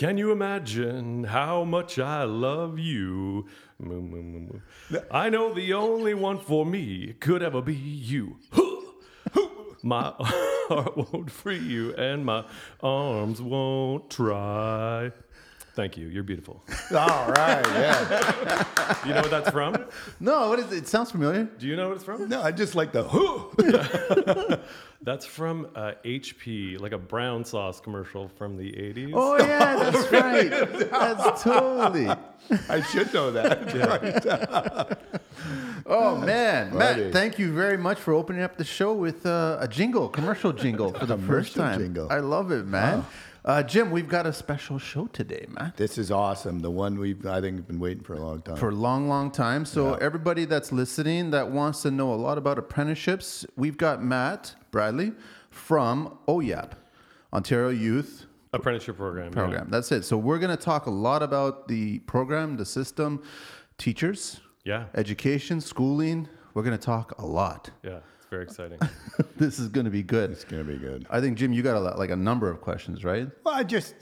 Can you imagine how much I love you? I know the only one for me could ever be you. My heart won't free you, and my arms won't try. Thank you. You're beautiful. All right, yeah. You know what that's from? No, what is it? It sounds familiar. Do you know what it's from? No, I just like the whoo. That's from uh, HP, like a brown sauce commercial from the 80s. Oh yeah, that's right. That's totally. I should know that. Oh man, Righty. Matt, thank you very much for opening up the show with uh, a jingle, commercial jingle for the first time. jingle. I love it, man. Uh, Jim, we've got a special show today, man. This is awesome. The one we've, I think, been waiting for a long time. For a long, long time. So, Yeah. everybody that's listening that wants to know a lot about apprenticeships, we've got Matt Bradley from OYAP, Ontario Youth Apprenticeship program. yeah. Program. That's it. So, we're going to talk a lot about the program, the system, teachers, Yeah. education, schooling. We're going to talk a lot. Yeah. It's very exciting. this is going to be good. it's gonna be good. I think Jim, you got a, lot- like a number of questions, right? Well, I just,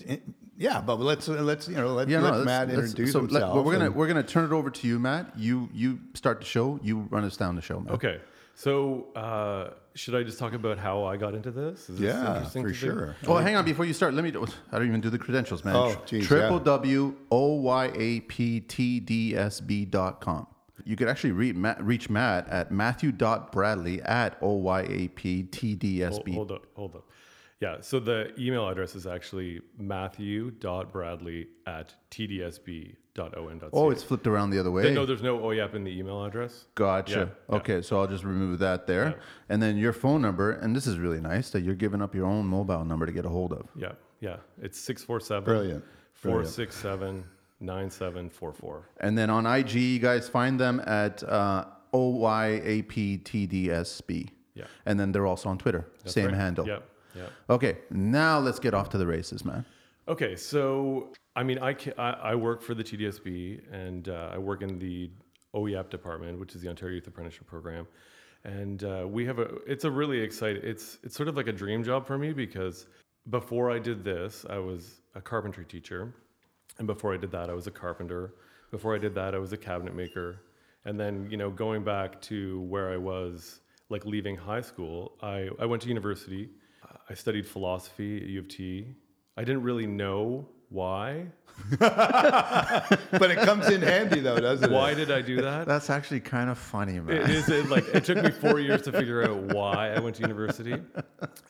yeah, but let's let's you know let, Yeah, let let's- Matt let's- introduce so let- himself. well, we're gonna and- we're gonna turn it over to you, Matt. You you start the show. You run us down the show, Matt. Okay. So, uh, should I just talk about how I got into this? Is this yeah, interesting for to sure. Well, hang on before you start. Let me. do- I don't even do the credentials, man. Oh, geez, Triple yeah. W O Y A P T D S B dot com. You could actually Matt, reach Matt at Matthew.Bradley at O Y A P T D S Hold, B. hold up. Hold up. Yeah. So, the email address is actually matthew.bradley at tdsb.on.ca. Oh, it's flipped around the other way. No, there's no OYAP in the email address. Gotcha. Yeah, yeah. Okay, so I'll just remove that there. And then your phone number, and this is really nice that you're giving up your own mobile number to get a hold of. Yeah. Yeah. It's 647 Brilliant. Brilliant. 467 9744. And then on IG, you guys find them at uh, OYAPTDSB. Yeah. And then they're also on Twitter. That's Same right. handle. Yep. Yep. Okay, now let's get off to the races, man. Okay, so I mean, I, ca- I, I work for the TDSB and uh, I work in the OYAP department, which is the Ontario Youth Apprenticeship Program, and uh, we have a. It's a really exciting. It's it's sort of like a dream job for me because before I did this, I was a carpentry teacher, and before I did that, I was a carpenter. Before I did that, I was a cabinet maker, and then you know going back to where I was, like leaving high school, I I went to university. I studied philosophy at U of T. I didn't really know why. but it comes in handy though, doesn't Why it? Why did I do that? That's actually kind of funny, man. It is it like it took me four years to figure out why I went to university,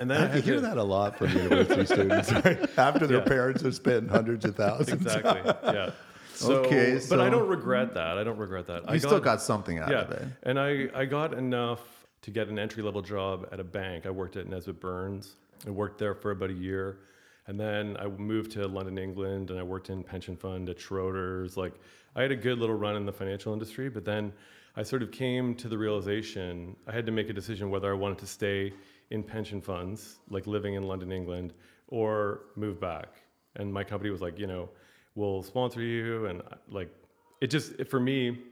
and then I I hear to, that a lot from university students after their Yeah. parents have spent hundreds of thousands. exactly. Yeah. So, Okay, but I don't regret that. I don't regret that. you I still got something out yeah, of it. and I I got enough to get an entry level job at a bank. I worked at Nesbitt Burns. I worked there for about a year, and then I moved to London, England, and I worked in pension fund at Schroders. Like I had a good little run in the financial industry, but then I sort of came to the realization I had to make a decision whether I wanted to stay in pension funds, like living in London, England, or move back. And my company was like, you know, we'll sponsor you, and like it just for me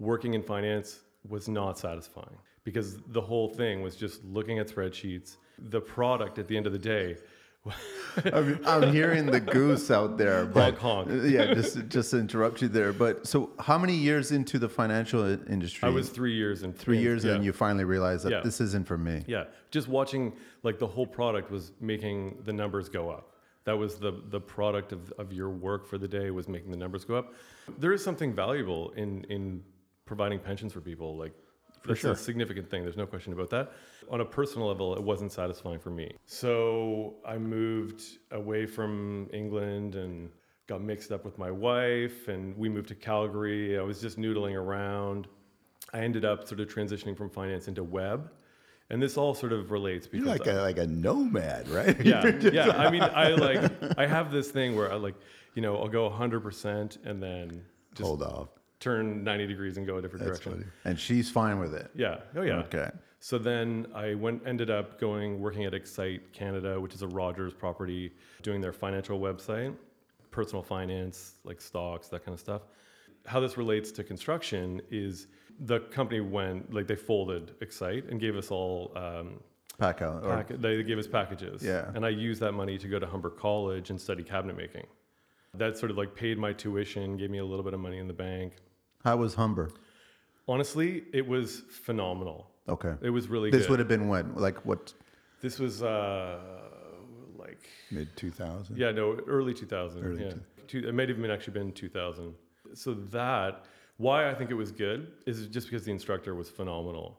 working in finance was not satisfying because the whole thing was just looking at spreadsheets. The product at the end of the day, I'm, I'm hearing the goose out there, but honk. yeah, just just to interrupt you there. But so, how many years into the financial industry? I was three years and three years, yeah. and you finally realized that Yeah. this isn't for me. Yeah, just watching like the whole product was making the numbers go up. That was the the product of, of your work for the day was making the numbers go up. There is something valuable in in providing pensions for people. Like that's sure. a significant thing. There's no question about that. On a personal level, it wasn't satisfying for me. So I moved away from England and got mixed up with my wife, and we moved to Calgary. I was just noodling around. I ended up sort of transitioning from finance into web. And this all sort of relates because You're like a like a nomad, right? yeah, yeah. I mean, I like I have this thing where I like, you know, I'll go 100% and then just Hold off. Turn 90 degrees and go a different That's direction. funny. And she's fine with it. Yeah. Oh yeah. Okay. So then I went ended up going working at Excite Canada, which is a Rogers property, doing their financial website, personal finance, like stocks, that kind of stuff. How this relates to construction is the company went like they folded Excite and gave us all um, Pack out. Pack, they gave us packages. Yeah. And I used that money to go to Humber College and study cabinet making. That sort of like paid my tuition, gave me a little bit of money in the bank. How was Humber? Honestly, it was phenomenal. Okay. It was really This good. would have been when? Like what? This was uh, like Mid 2000. yeah, no, early 2000. Early yeah, two, it might have been actually been 2000. So that why I think it was good is just because the instructor was phenomenal.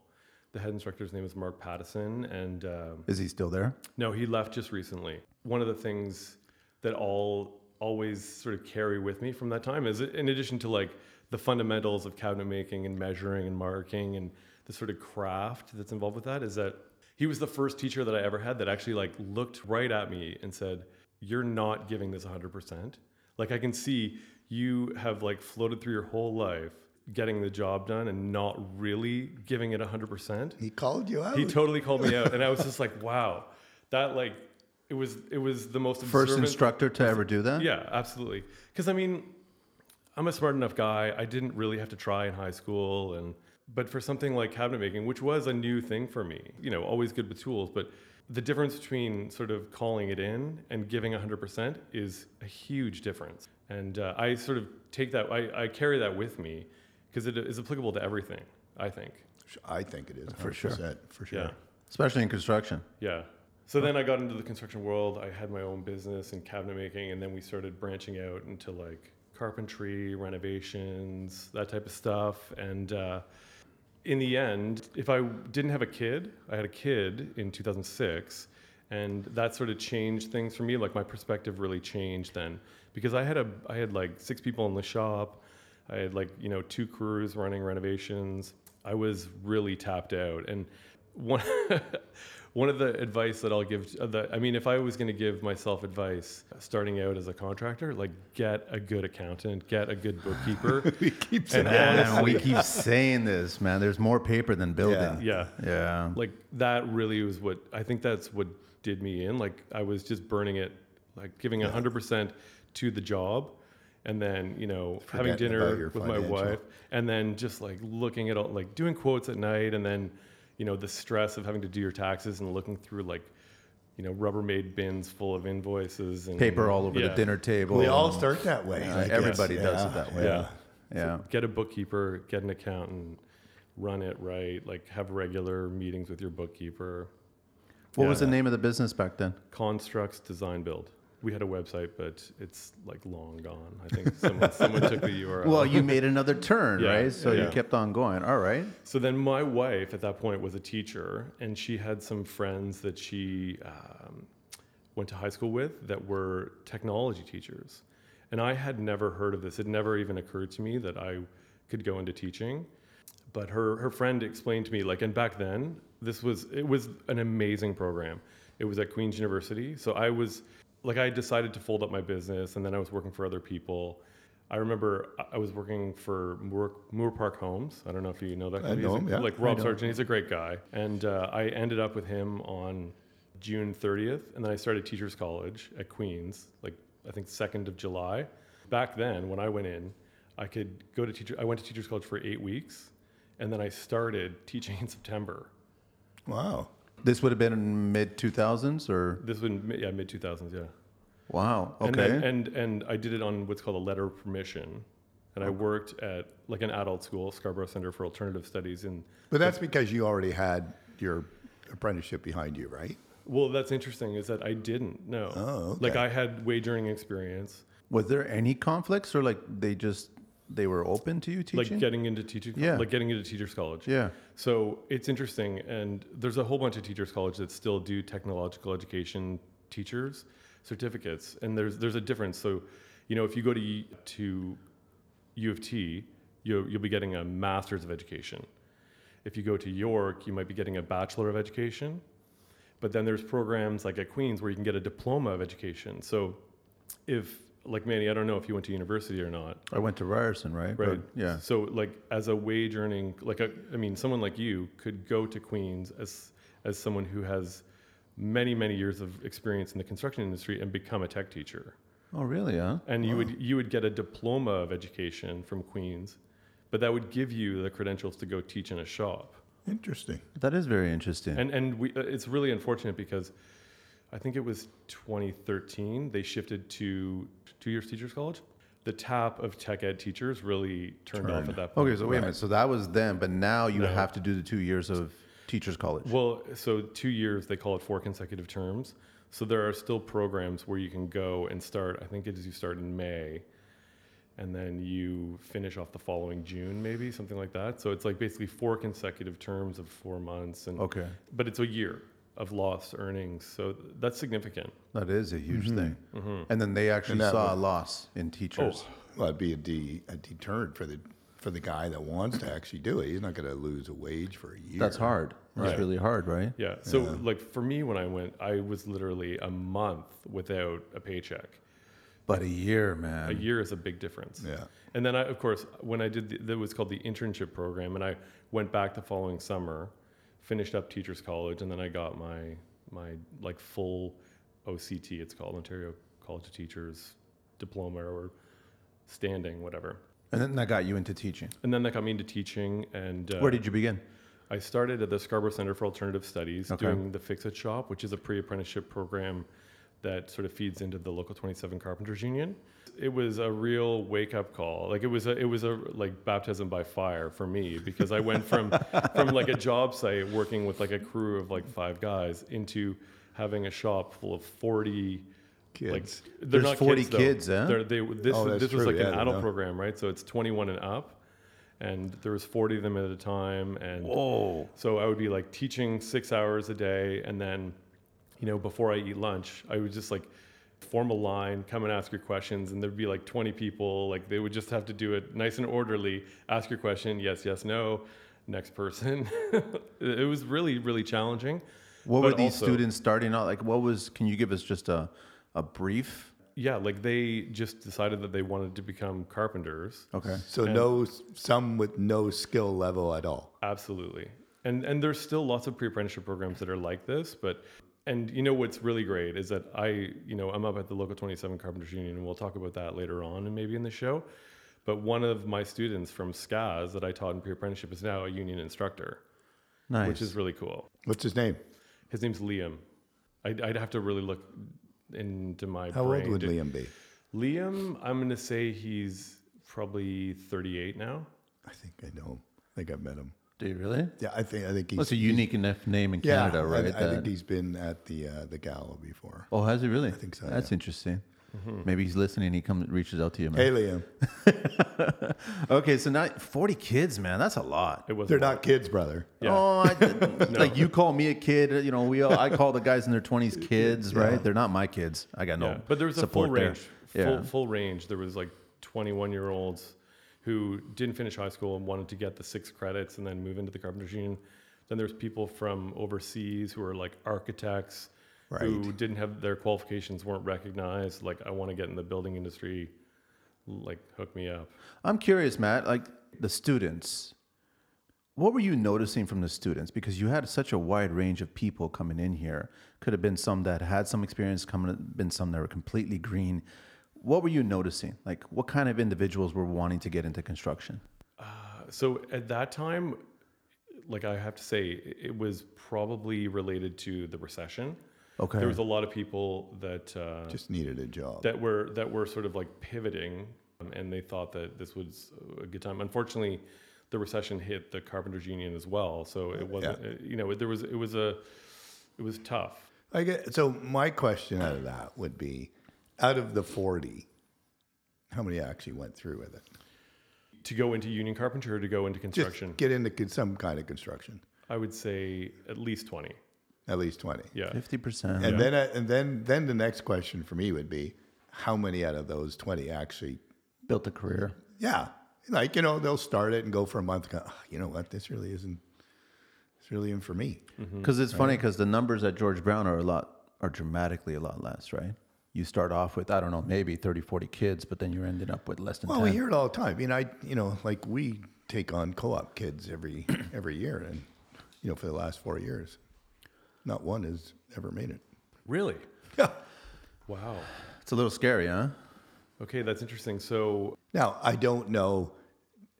The head instructor's name is Mark Pattison, and um, Is he still there? no, he left just recently. One of the things that I'll always sort of carry with me from that time is, in addition to like the fundamentals of cabinet making and measuring and marking and the sort of craft that's involved with that, is that he was the first teacher that I ever had that actually like looked right at me and said, "You're not giving this 100%. Like I can see you have like floated through your whole life." getting the job done and not really giving it 100% He called you out. he totally called me out and i was just like wow that like it was it was the most First instructor to ever do that? yeah absolutely because i mean i'm a smart enough guy i didn't really have to try in high school and but for something like cabinet making which was a new thing for me you know always good with tools but the difference between sort of calling it in and giving 100% is a huge difference and uh, i sort of take that I, I carry that with me because it is applicable to everything i think I think it is. 100%, For sure. For sure. yeah Especially in construction. Yeah. So then I got into the construction world. I had my own business in cabinet making, and then we started branching out into like carpentry, renovations, that type of stuff. And uh, in the end, if I didn't have a kid, I had a kid in 2006, and that sort of changed things for me. Like my perspective really changed then, because I had a I had like six people in the shop. I had like you know two crews running renovations. I was really tapped out, and one one of the advice that I'll give, uh, the, I mean, if I was going to give myself advice starting out as a contractor, like get a good accountant, get a good bookkeeper. we keep And saying Man, we keep saying this, man. There's more paper than building. yeah, Yeah. like that really was what I think that's what did me in. Like I was just burning it, like giving a hundred percent to the job, and then you know having Forgetting about dinner with my wife, and then just like looking at all like doing quotes at night, and then you know the stress of having to do your taxes and looking through like you know Rubbermaid bins full of invoices and Paper all over the dinner table. We all start that way. Yeah, I guess. everybody does it that way. Yeah. Yeah. Get a bookkeeper, get an accountant, run it right. Like have regular meetings with your bookkeeper. What Yeah. was the name of the business back then? Constructs Design Build. We had a website, but it's like long gone. I think someone, someone took the URL. Well, you made another turn, Yeah, right? So you kept on going. All right. So then my wife at that point was a teacher, and she had some friends that she um, went to high school with that were technology teachers. And I had never heard of this. It never even occurred to me that I could go into teaching. But her, her friend explained to me, like, and back then, this was, it was an amazing program. It was at Queen's University. So I was, like, I decided to fold up my business, and then I was working for other people. I remember I- I was working for Moore, Moore Park Homes. I don't know if you know that. I guy. He's know him, yeah. Like Rob Sargent, he's a great guy. And uh, I ended up with him on June 30th, and then I started Teachers College at Queens, like I think 2nd of July. Back then, when I went in, I could go to teacher. I went to Teachers College for eight weeks, and then I started teaching in September. Wow. This would have been in mid 2000s or? This would yeah mid 2000s, yeah. Wow. And, Okay. then, and and I did it on what's called a letter of permission, and I worked at like an adult school, Scarborough Center for Alternative Studies, in But that's because you already had your apprenticeship behind you, right? Well, that's interesting. Is that I didn't know. Oh, Like. I had wage earning experience, was there any conflicts or like they just, they were open to you teaching? like getting into teaching, Yeah. like getting into teachers college. yeah. So it's interesting, and there's a whole bunch of teachers college that still do technological education teachers certificates, and there's there's a difference. So, you know, if you go to to U of T, you you'll be getting a master's of education. If you go to York, you might be getting a bachelor of education. But then there's programs like at Queens where you can get a diploma of education. So, if like Manny, I don't know if you went to university or not. I went to Ryerson, right? Right. But, yeah. So like as a wage earning, like a, I mean, someone like you could go to Queens as as someone who has many many years of experience in the construction industry and become a tech teacher. Oh, really? Huh? And you would you would get a diploma of education from Queens, but that would give you the credentials to go teach in a shop. Interesting. That is very interesting. And and we, uh, it's really unfortunate because I think it was 2013 they shifted to two years teachers college. The tap of tech ed teachers really turned off at that point. Okay, so wait a minute. So that was then, but now you No. have to do the two years of teachers college. Well, so two years, they call it four consecutive terms. So there are still programs where you can go and start, I think it is you start in May, and then you finish off the following June, maybe, something like that. So it's like basically four consecutive terms of four months. And, Okay, But it's a year of lost earnings. So that's significant. that is a huge mm-hmm. thing. Mm-hmm. And then they actually saw would- a loss in teachers. Oh. Well, it'd be a, de- a deterrent for the for the guy that wants to actually do it. He's not going to lose a wage for a year. That's hard. That's Right. really hard, right? Yeah. So, like, for me, when I went, I was literally a month without a paycheck. But a year, man. A year is a big difference. Yeah. And then I, of course, when I did the, that was called the internship program, and I went back the following summer, finished up teachers college, and then I got my my like full OCT. It's called Ontario College of Teachers diploma or standing, whatever. And then that got you into teaching. And then that got me into teaching. And uh, Where did you begin? I started at the Scarborough Center for Alternative Studies Okay. doing the Fix It Shop, which is a pre apprenticeship program that sort of feeds into the local 27 Carpenters Union. It was a real wake up call. Like it was a, it was a like baptism by fire for me because I went from from like a job site working with like a crew of like five guys into having a shop full of 40 Kids. like they're There's not 40 kids, kids, huh? They're- they, this Oh, this was like Yeah, an adult know. program, right? So it's 21 and up, and there was 40 of them at a time, and Whoa. so I would be like teaching six hours a day, and then, you know, before I eat lunch, I would just like form a line, come and ask your questions, and there'd be like 20 people. Like they would just have to do it nice and orderly. Ask your question, yes, yes, no. Next person. it was really, really challenging. What were these also- students starting out? Like, what was, can you give us just a, a brief? Yeah, like they just decided that they wanted to become carpenters. Okay. So no, some with no skill level at all. Absolutely. And and there's still lots of pre-apprenticeship programs that are like this, but and you know what's really great is that I, you know, I'm up at the local 27 Carpenters Union and we'll talk about that later on and maybe in the show. But one of my students from SCAS that I taught in pre-apprenticeship is now a union instructor, Nice. which is really cool. What's his name? His name's Liam. I'd, I'd have to really look into my How brain. old would Liam be? Liam, I'm going to say he's probably 38 now. I think I know him. I think I've met him. Do you really? Yeah, I think I think he's. That's a unique enough name in yeah, Canada, I- right? I, think he's been at the uh, the gala before. oh, has he really? I think so, That's yeah. interesting. Mm-hmm. Maybe he's listening. He comes, reaches out to you, man. Hey, Liam, Okay, so now 40 kids, man. That's a lot. It was they're not kids, brother. Yeah. Oh, I, like you call me a kid. You know, we all, I call the guys in their 20s kids, right? They're not my kids. I got no. Yeah, but there was a support full there. range. Yeah. Full, full range. There was like 21 year olds who didn't finish high school and wanted to get the six credits and then move into the carpenters union. Then there's people from overseas who are like architects who didn't have their qualifications weren't recognized. Like I want to get in the building industry. Like hook me up. I'm curious, Matt. Like the students, what were you noticing from the students? Because you had such a wide range of people coming in here. Could have been some that had some experience, coming been some that were completely green. What were you noticing? Like, what kind of individuals were wanting to get into construction? Uh, so at that time, like I have to say, it was probably related to the recession. Okay. There was a lot of people that uh, Just needed a job. that were that were sort of like pivoting, um, and they thought that this was a good time. Unfortunately, the recession hit the carpenters union as well, so it wasn't. uh, You know, there was it was a it was tough. I get, so my question out of that would be, out of the forty, how many actually went through with it? To go into union carpenter or to go into Just construction, get into some kind of construction. I would say at least twenty. At least twenty. Yeah, 50%. And then, uh, and then, then the next question for me would be, how many out of those twenty actually? built a career. Yeah, like you know, they'll start it and go for a month. Go, "Ah, you know what? This really isn't. This really isn't for me. Because it's funny because the numbers at George Brown are a lot, are dramatically a lot less, right? You start off with, I don't know, maybe 30, 40 kids, but then you're ending up with less than Well, 10. we hear it all the time. I mean, I, you know, like we take on co-op kids every every year, and you know, for the last four years, not one has ever made it. really. Yeah. Wow. It's a little scary, huh? Okay, that's interesting. So Now, I don't know.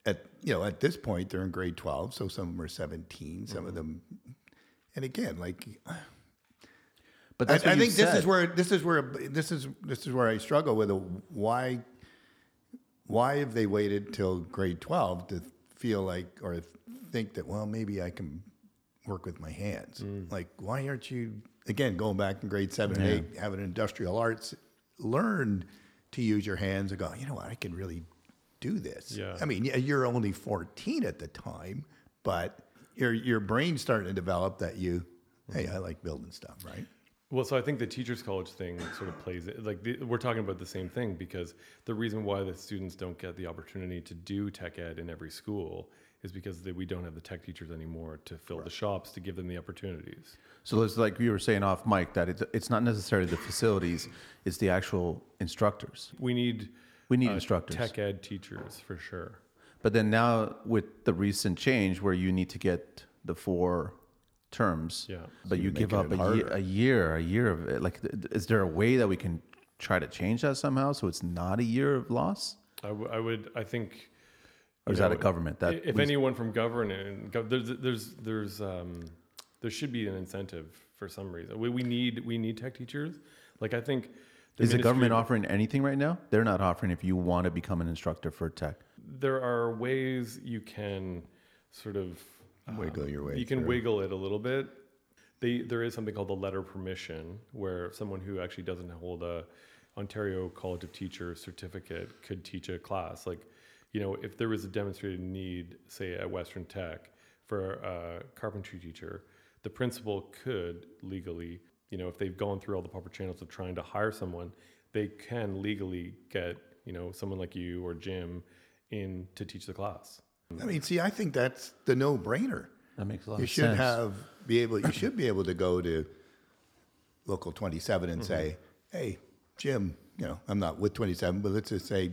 At you know, at this point, they're in grade twelve, so some of them are seventeen, some of mm-hmm. them, and again, like But that's I, what I you think this is where this is where this is this is where I struggle with a, why why have they waited till grade twelve to feel like or think that well maybe I can work with my hands mm. like why aren't you again going back in grade seven and eight having industrial arts learn to use your hands and go you know what I can really do this Yeah. I mean yeah, you're only fourteen at the time but your your brain's starting to develop that you hey I like building stuff right. Well, so I think the teachers' college thing sort of plays it. Like the, we're talking about the same thing because the reason why the students don't get the opportunity to do tech ed in every school is because they, we don't have the tech teachers anymore to fill the shops to give them the opportunities. So it's like you were saying off mic that it's, it's not necessarily the facilities, it's the actual instructors. We need We need uh, instructors. tech ed teachers for sure. But then now with the recent change where you need to get the four terms, Yeah. but you you're give up it a year, a year, a year of it. Like, th- is there a way that we can try to change that somehow so it's not a year of loss? I, w- I would. I think. Or is you that a government that if we- anyone from government, there's there's there's um, there should be an incentive for some reason. We, we need we need tech teachers. Like I think. is the government offering anything right now? They're not offering if you want to become an instructor for tech. there are ways you can sort of Wiggle your way You can through. wiggle it a little bit. They, there is something called the letter permission, where someone who actually doesn't hold a Ontario College of Teachers certificate could teach a class. Like, you know, if there was a demonstrated need, say at Western Tech, for a carpentry teacher, the principal could legally, you know, if they've gone through all the proper channels of trying to hire someone, they can legally get, you know, someone like you or Jim in to teach the class. I mean, see, I think that's the no-brainer. That makes a lot You of should have be able. You should be able to go to local 27 and Mm-hmm. say, "Hey, Jim, you know, I'm not with 27, but let's just say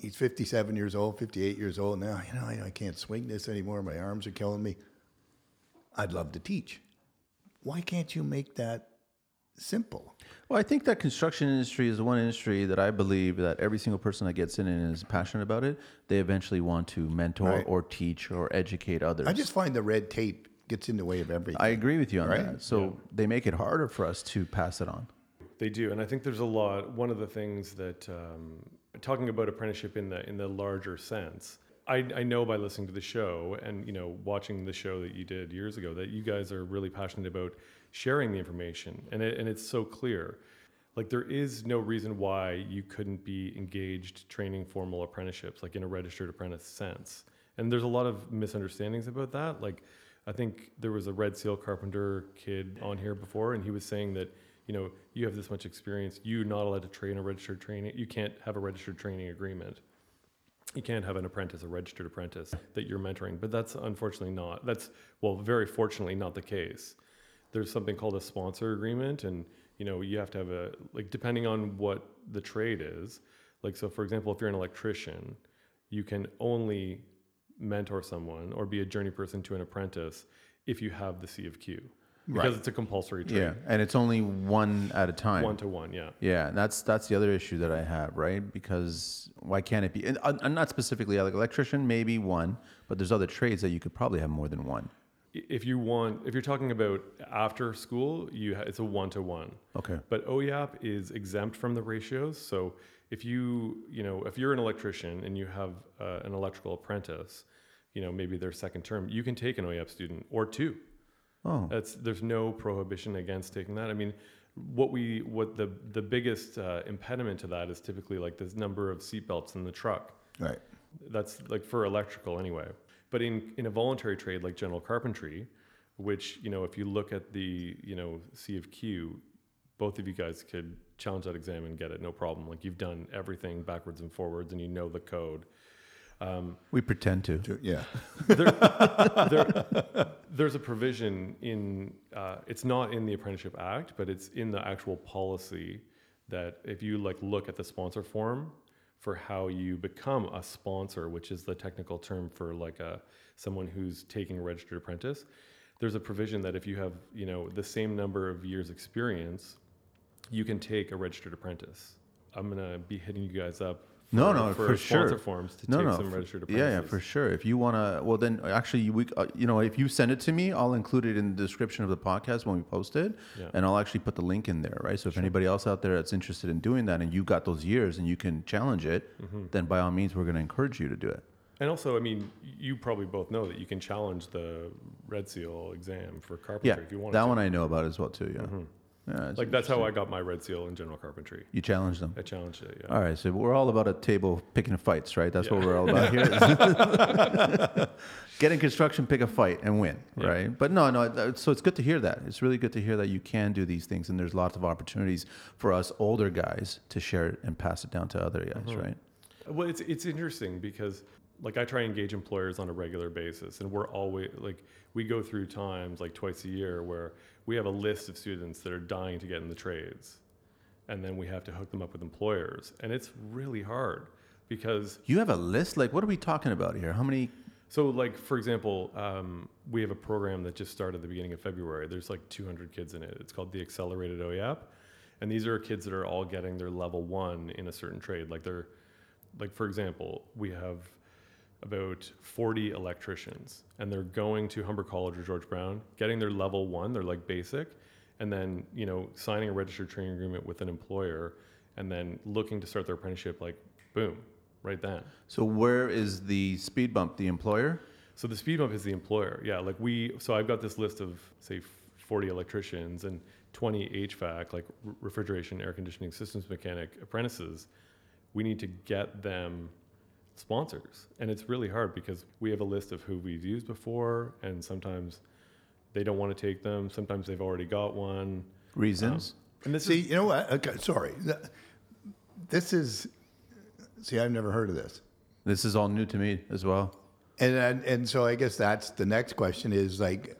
he's 57 years old, 58 years old now. You know, I, I can't swing this anymore. My arms are killing me. I'd love to teach. Why can't you make that simple? Well, I think that construction industry is the one industry that I believe that every single person that gets in and is passionate about it, they eventually want to mentor Right. or teach or educate others. I just find the red tape gets in the way of everything. I agree with you on Right? that. So they make it harder for us to pass it on. They do, and I think there's a lot. One of the things that um, talking about apprenticeship in the in the larger sense, I, I know by listening to the show and you know watching the show that you did years ago that you guys are really passionate about sharing the information, and it, and it's so clear. Like there is no reason why you couldn't be engaged training formal apprenticeships, like in a registered apprentice sense. And there's a lot of misunderstandings about that. Like I think there was a Red Seal Carpenter kid on here before, and he was saying that you know you have this much experience, you're not allowed to train a registered training. You can't have a registered training agreement. You can't have an apprentice, a registered apprentice that you're mentoring. But that's unfortunately not. That's well, very fortunately not the case. There's something called a sponsor agreement, and you know you have to have a like depending on what the trade is. Like so, for example, if you're an electrician, you can only mentor someone or be a journey person to an apprentice if you have the C of Q because Right. it's a compulsory trade. Yeah, and it's only one at a time. One to one, yeah. Yeah, and that's that's the other issue that I have, right? Because why can't it be? And, and not specifically like electrician, maybe one, but there's other trades that you could probably have more than one. If you want, if you're talking about after school, you ha- it's a one to one. Okay. But OYAP is exempt from the ratios. So if you, you know, if you're an electrician and you have uh, an electrical apprentice, you know, maybe their second term, you can take an OYAP student or two. Oh, That's there's no prohibition against taking that. I mean, what we what the the biggest uh, impediment to that is typically like this number of seatbelts in the truck. Right. That's like for electrical anyway. But in in a voluntary trade like general carpentry, which you know if you look at the you know C of Q, both of you guys could challenge that exam and get it no problem. Like you've done everything backwards and forwards and you know the code. We pretend to. To- Yeah. there, there's a provision in uh, it's not in the apprenticeship act but it's in the actual policy that if you like look at the sponsor form for how you become a sponsor which is the technical term for like a someone who's taking a registered apprentice there's a provision that if you have you know the same number of years experience you can take a registered apprentice i'm going to be hitting you guys up No, no, for, sponsor sure. forms to no, take no, some for- registered Yeah, yeah, for sure. If you want to, well, then actually, we, uh, you know, if you send it to me, I'll include it in the description of the podcast when we post it, Yeah. and I'll actually put the link in there, right? So if anybody else out there that's interested in doing that, and you got those years and you can challenge it, Mm-hmm. then by all means, we're going to encourage you to do it. And also, I mean, you probably both know that you can challenge the Red Seal exam for carpentry Yeah, if you want that to. one I know about as well too. Yeah, yeah Like that's how I got my Red Seal in general carpentry. you challenge them. I challenged it. Yeah. All right, so we're all about a table picking fights, right? That's what we're all about here. Get in construction, pick a fight, and win, Yeah. right? But no, no. So it's good to hear that. It's really good to hear that you can do these things, and there's lots of opportunities for us older guys to share it and pass it down to other guys, Mm-hmm. right? Well, it's it's interesting because like I try and engage employers on a regular basis, and we're always like we go through times like twice a year where we have a list of students that are dying to get in the trades, and then we have to hook them up with employers, and it's really hard because You have a list. Like, what are we talking about here? How many? So, like for example, um, we have a program that just started at the beginning of February. There's like 200 kids in it. It's called the Accelerated OYAP, and these are kids that are all getting their level one in a certain trade. Like they're, like for example, we have about 40 electricians, and they're going to Humber College or George Brown, getting their level one. They're like basic, and then you know signing a registered training agreement with an employer, and then looking to start their apprenticeship. Like boom, right then. So where is the speed bump? The employer? So the speed bump is the employer. Yeah, like we. So I've got this list of say 40 electricians and 20 HVAC, like refrigeration, air conditioning systems mechanic apprentices. We need to get them sponsors, and it's really hard because we have a list of who we've used before, and sometimes they don't want to take them. Sometimes they've already got one. Reasons? Um, and this See, is you know what? Okay, sorry. This is. See, I've never heard of this. This is all new to me as well. And, and and so I guess that's the next question is like,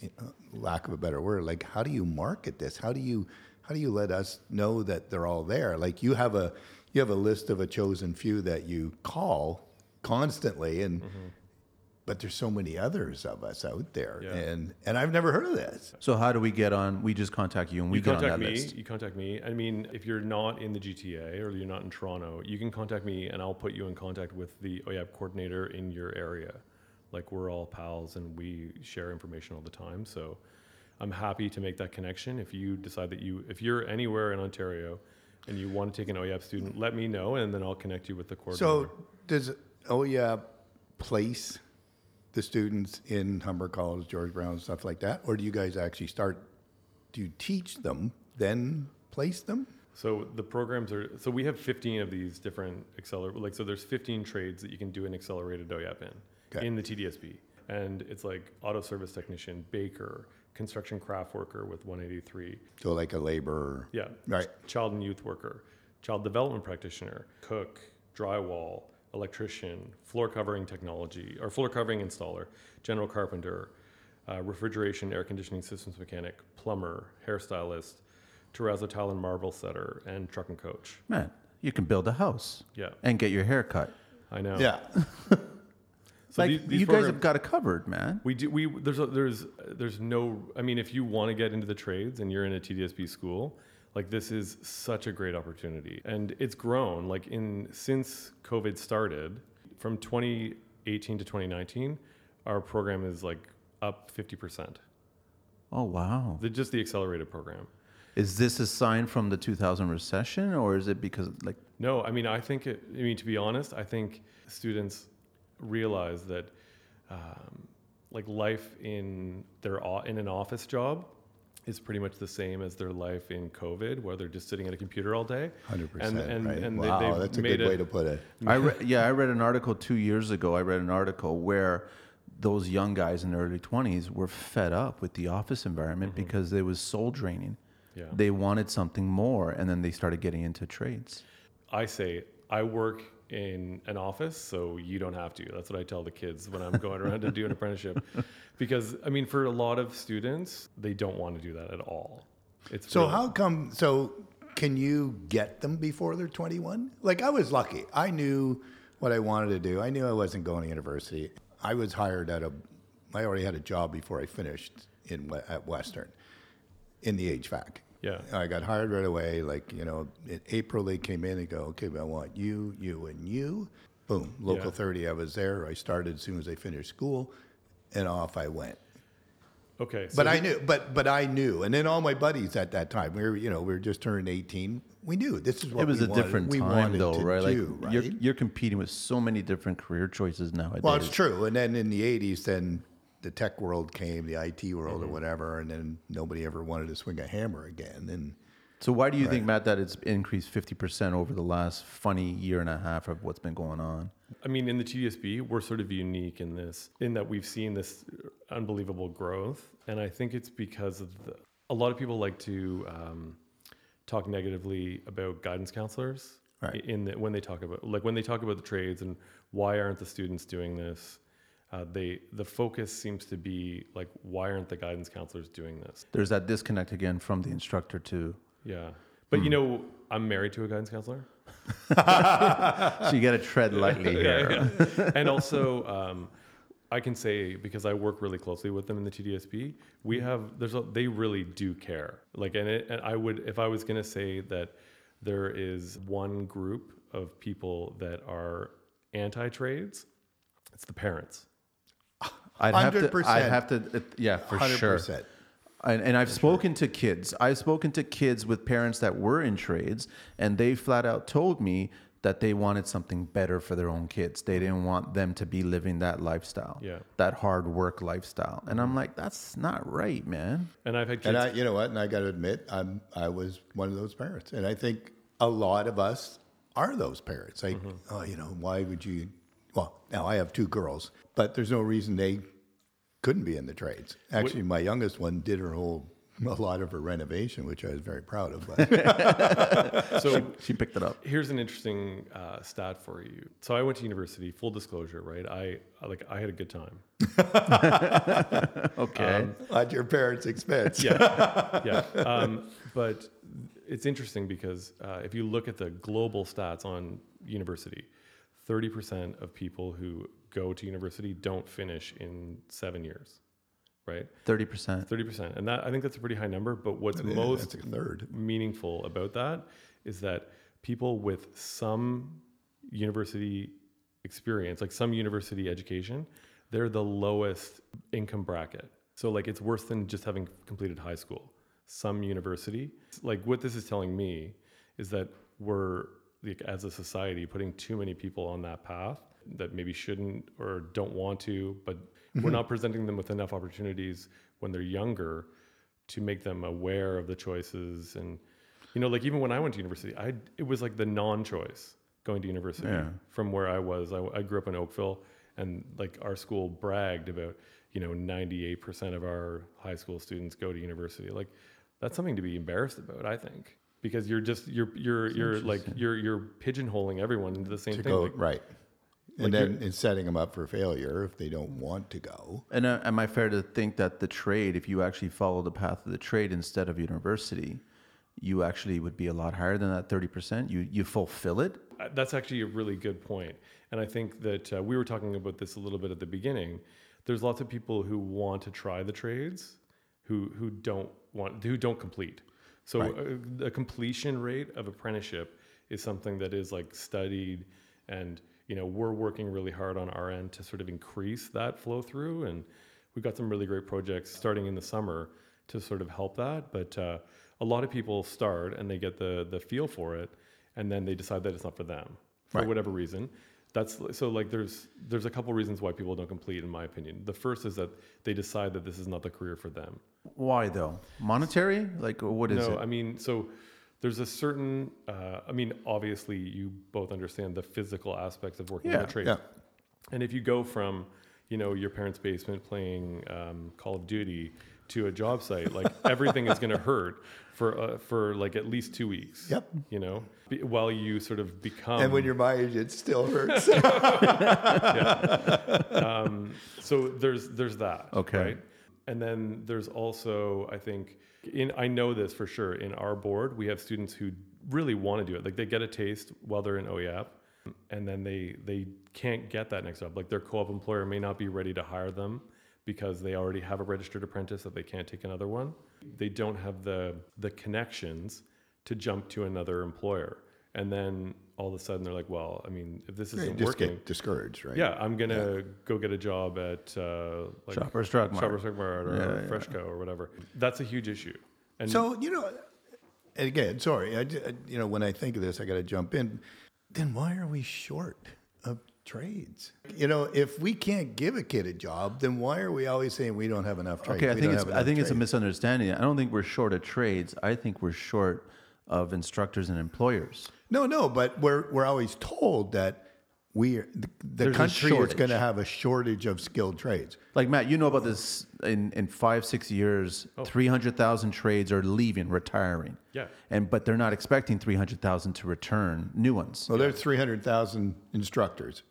you know, lack of a better word, like how do you market this? How do you how do you let us know that they're all there? Like you have a you have a list of a chosen few that you call constantly, and mm-hmm. but there's so many others of us out there, Yeah. and and I've never heard of this. So how do we get on? We just contact you and we you get on contact that me. list. You contact me. I mean, if you're not in the GTA or you're not in Toronto, you can contact me, and I'll put you in contact with the OYAP coordinator in your area. Like we're all pals, and we share information all the time. So I'm happy to make that connection. If you decide that you, if you're anywhere in Ontario, and you want to take an OYAP student, let me know, and then I'll connect you with the coordinator. So does yeah place the students in Humber College, George Brown, stuff like that, or do you guys actually start? Do you teach them then place them? So the programs are so we have 15 of these different acceler like so there's 15 trades that you can do an accelerated OYAP in Okay. in the TDSB, and it's like auto service technician, baker, construction craft worker with 183, So like a laborer, yeah, right? child and youth worker, child development practitioner, cook, drywall, electrician, floor covering technology or floor covering installer, general carpenter, uh, refrigeration, air conditioning systems mechanic, plumber, hairstylist, terrazzo tile and marble setter, and truck and coach. Man, you can build a house Yeah, and get your hair cut. I know. Yeah. So like these- these you guys have got it covered, man. We do. We there's a, there's there's no. I mean, if you want to get into the trades and you're in a TDSB school, like this is such a great opportunity, and it's grown. Like in since COVID started, from 2018 to 2019, our program is like up 50 percent. Oh wow. The, just the accelerated program. Is this a sign from the 2000 recession, or is it because like No, I mean, I think it. I mean, to be honest, I think students realize that, um, like life in their in an office job, is pretty much the same as their life in COVID, where they're just sitting at a computer all day. Hundred And- percent. and- right? and they- wow, they've that's a made good way it- to put it. I re- yeah, I read an article two years ago. I read an article where those young guys in their early 20s were fed up with the office environment because it was soul draining. Yeah. They wanted something more, and then they started getting into trades. I say I work in an office, so you don't have to. That's what I tell the kids when I'm going around to do an apprenticeship, because I mean, for a lot of students, they don't want to do that at all. It's So really- how come? So can you get them before they're 21? Like I was lucky. I knew what I wanted to do. I knew I wasn't going to university. I was hired at a. I already had a job before I finished in at Western, in the HVAC Yeah. I got hired right away. Like, you know, in April they came in and go, okay, I want you, you, and you. Boom, local Yeah. 30. I was there. I started as soon as I finished school, and off I went. Okay. So But I knew, but but I knew, and then all my buddies at that time, we were, you know, we were just turned 18. We knew this is what it was we a wanted- different we time, wanted though, to right? do, like you're right? you're competing with so many different career choices nowadays. Well, it's true. And then in the 80s, then the tech world came, the IT world Mm-hmm. or whatever, and then nobody ever wanted to swing a hammer again. And So why do you think, Matt, that it's increased fifty percent over the last funny year and a half of what's been going on? I mean, in the TDSB, we're sort of unique in this, in that we've seen this unbelievable growth, and I think it's because of the, a lot of people like to um, talk negatively about guidance counselors. Right. In the, when they talk about like when they talk about the trades and why aren't the students doing this, uh, they the focus seems to be like why aren't the guidance counselors doing this? There's that disconnect again from the instructor too Yeah, but Hmm. you know, I'm married to a guidance counselor. So you got to tread lightly here. yeah, yeah. and also um, I can say because I work really closely with them in the TDSB, we have there's a, they really do care. Like and it, and I would if I was going to say that there is one group of people that are anti-trades, it's the parents. I'd have to. 100%. I'd have to. yeah, for sure. 100%. And, and I've spoken to kids. I've spoken to kids with parents that were in trades, and they flat out told me that they wanted something better for their own kids. They didn't want them to be living that lifestyle, Yeah. that hard work lifestyle. And I'm like, that's not right, man. And I've had kids. And I, you know what? And I got to admit, I'm I was one of those parents, and I think a lot of us are those parents. Like, mm-hmm. oh, you know, why would you? Well, now I have two girls, but there's no reason they couldn't be in the trades. Actually, my youngest one did her whole a lot of her renovation, which I was very proud of. But so She picked it up. here's an interesting uh, stat for you. So I went to university. Full disclosure, right? I I- like I had a good time. Okay. at your parents' expense. yeah, yeah. Um, but it's interesting because uh, if you look at the global stats on university, thirty percent of people who go to university don't finish in seven years, right? Thirty percent. Thirty percent, and that I think that's a pretty high number. But what's Yeah, most that's third. meaningful about that is that people with some university experience, like some university education, they're the lowest income bracket. So like it's worse than just having completed high school. Some university, like what this is telling me is that we're like as a society putting too many people on that path that maybe shouldn't or don't want to, but we're mm-hmm. not presenting them with enough opportunities when they're younger to make them aware of the choices and you know like even when i went to university i it was like the non-choice going to university Yeah. from where i was. I, I grew up in oakville and like our school bragged about you know 98% of our high school students go to university. Like that's something to be embarrassed about i think because you're just you're you're you're like you're you're pigeonholing everyone into the same To thing. go like, right. Like And then you're- it's setting them up for failure if they don't want to go. And uh, am I fair to think that the trade, if you actually follow the path of the trade instead of university, you actually would be a lot higher than that thirty percent? You you fulfill it. Uh, That's actually a really good point. And I think that uh, we were talking about this a little bit at the beginning. There's lots of people who want to try the trades who, who don't want, who don't complete. So Right. uh, the completion rate of apprenticeship is something that is like studied and, you know, we're working really hard on our end to sort of increase that flow through. And we've got some really great projects starting in the summer to sort of help that. But uh, a lot of people start and they get the, the feel for it and then they decide that it's not for them for Right. whatever reason. That's so like there's there's a couple reasons why people don't complete in my opinion. The first is that they decide that this is not the career for them. Why though? Monetary? Like what is no, it? I mean so there's a certain uh, I mean obviously you both understand the physical aspects of working in Yeah, the trade. yeah. And if you go from you know your parents' basement playing um, Call of Duty to a job site, like everything is going to hurt for uh, for like at least two weeks. Yep. You know, Be- while you sort of become. and when you're my age, it still hurts. um, so there's there's that. Okay. Right? And then there's also I think in I know this for sure in our board we have students who really want to do it. Like they get a taste while they're in OYAP, and then they they can't get that next job. Like their co-op employer may not be ready to hire them because they already have a registered apprentice that they can't take another one. They don't have the the connections to jump to another employer. And then all of a sudden they're like, well, I mean, if this isn't just working, get discouraged, right? yeah, I'm gonna go get a job at uh, like Shoppers Drug Mart. Shoppers Drug Mart or Yeah, yeah. Freshco or whatever. That's a huge issue. And So you know, again, sorry, I, you know, when I think of this, I got to jump in. Then why are we short of trades? You know, if we can't give a kid a job, then why are we always saying we don't have enough trades? Okay, I We think it's I enough think it's a misunderstanding. I don't think we're short of trades. I think we're short of instructors and employers. No, no, but we're we're always told that we are, the, the There's a country is shortage. going to have a shortage of skilled trades. Like Matt, you know about this in, in five, six years, oh. three hundred thousand trades are leaving, retiring. Yeah. And but they're not expecting three hundred thousand to return new ones. Well, there's 300,000 instructors.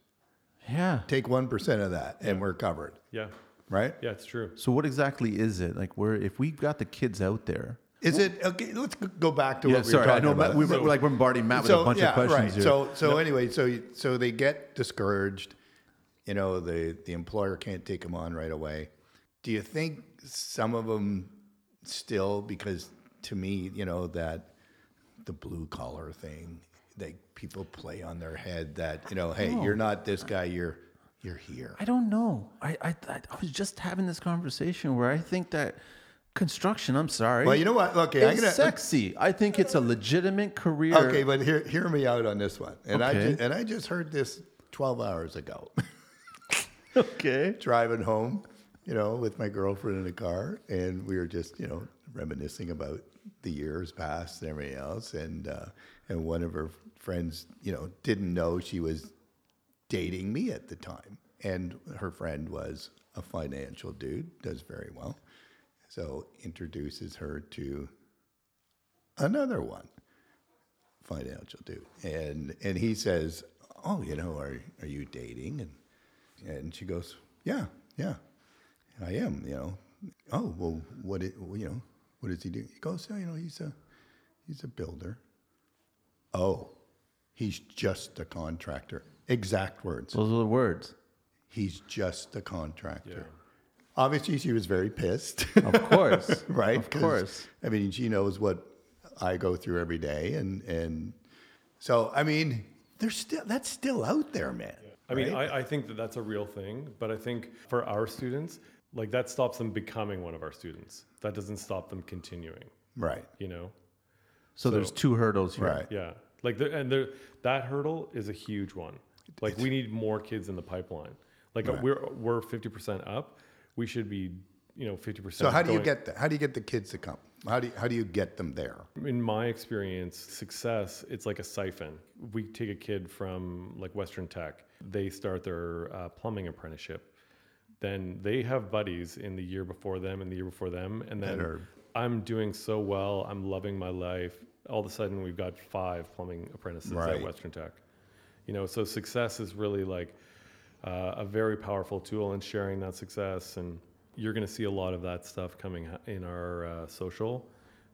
Yeah. Take 1% of that and we're covered, yeah, right? yeah, it's true. So what exactly is it? Like we're if we've got the kids out there. Is it okay? Let's go back to Yeah, what we sorry, were I talking know about. We were So- like bombarding Matt with a bunch of questions right. here. So so anyway, so so they get discouraged. You know, the the employer can't take them on right away. Do you think some of them still because to me, you know, that the blue collar thing, that people play on their head that, you know, hey, you're not this guy, you're you're here. I don't know. I, I I I was just having this conversation where I think that construction. I'm sorry. Well, you know what? Okay, I'm it's gonna sexy. I think it's a legitimate career. Okay, but hear hear me out on this one. And I Okay. and I just heard this 12 hours ago. Okay. driving home, you know, with my girlfriend in the car, and we were just, you know, reminiscing about the years past and everything else. And uh, and one of her friends, you know, didn't know she was dating me at the time, and her friend was a financial dude, does very well, so introduces her to another one, financial dude, and and he says, "Oh, you know, are are you dating?" and and she goes, "Yeah, yeah, I am." You know, oh well, what it, well, you know, what does he do? He goes, "Oh, you know, he's a he's a builder." Oh, he's just a contractor. Exact words. Those are the words. He's just a contractor. Obviously, she was very pissed, Of course. right? Of course. I mean, she knows what I go through every day, and and so I mean, there's still that's still out there, man. I mean, I, I think that that's a real thing, but I think for our students, like that stops them becoming one of our students. That doesn't stop them continuing. Right, You know, So, there's two hurdles here. right. yeah, like the, and there, that hurdle is a huge one. Like we need more kids in the pipeline. Like Right. we're we're fifty percent up. We should be, you know, fifty percent. So how do you get that? How do you get the kids to come? How do you, how do you get them there? in my experience, success, it's like a siphon. We take a kid from like Western Tech, they start their uh, plumbing apprenticeship. Then they have buddies in the year before them and the year before them. And then are- I'm doing so well, I'm loving my life. All of a sudden, we've got five plumbing apprentices Right. at Western Tech. You know, so success is really like uh, a very powerful tool in sharing that success. And you're going to see a lot of that stuff coming in our uh, social,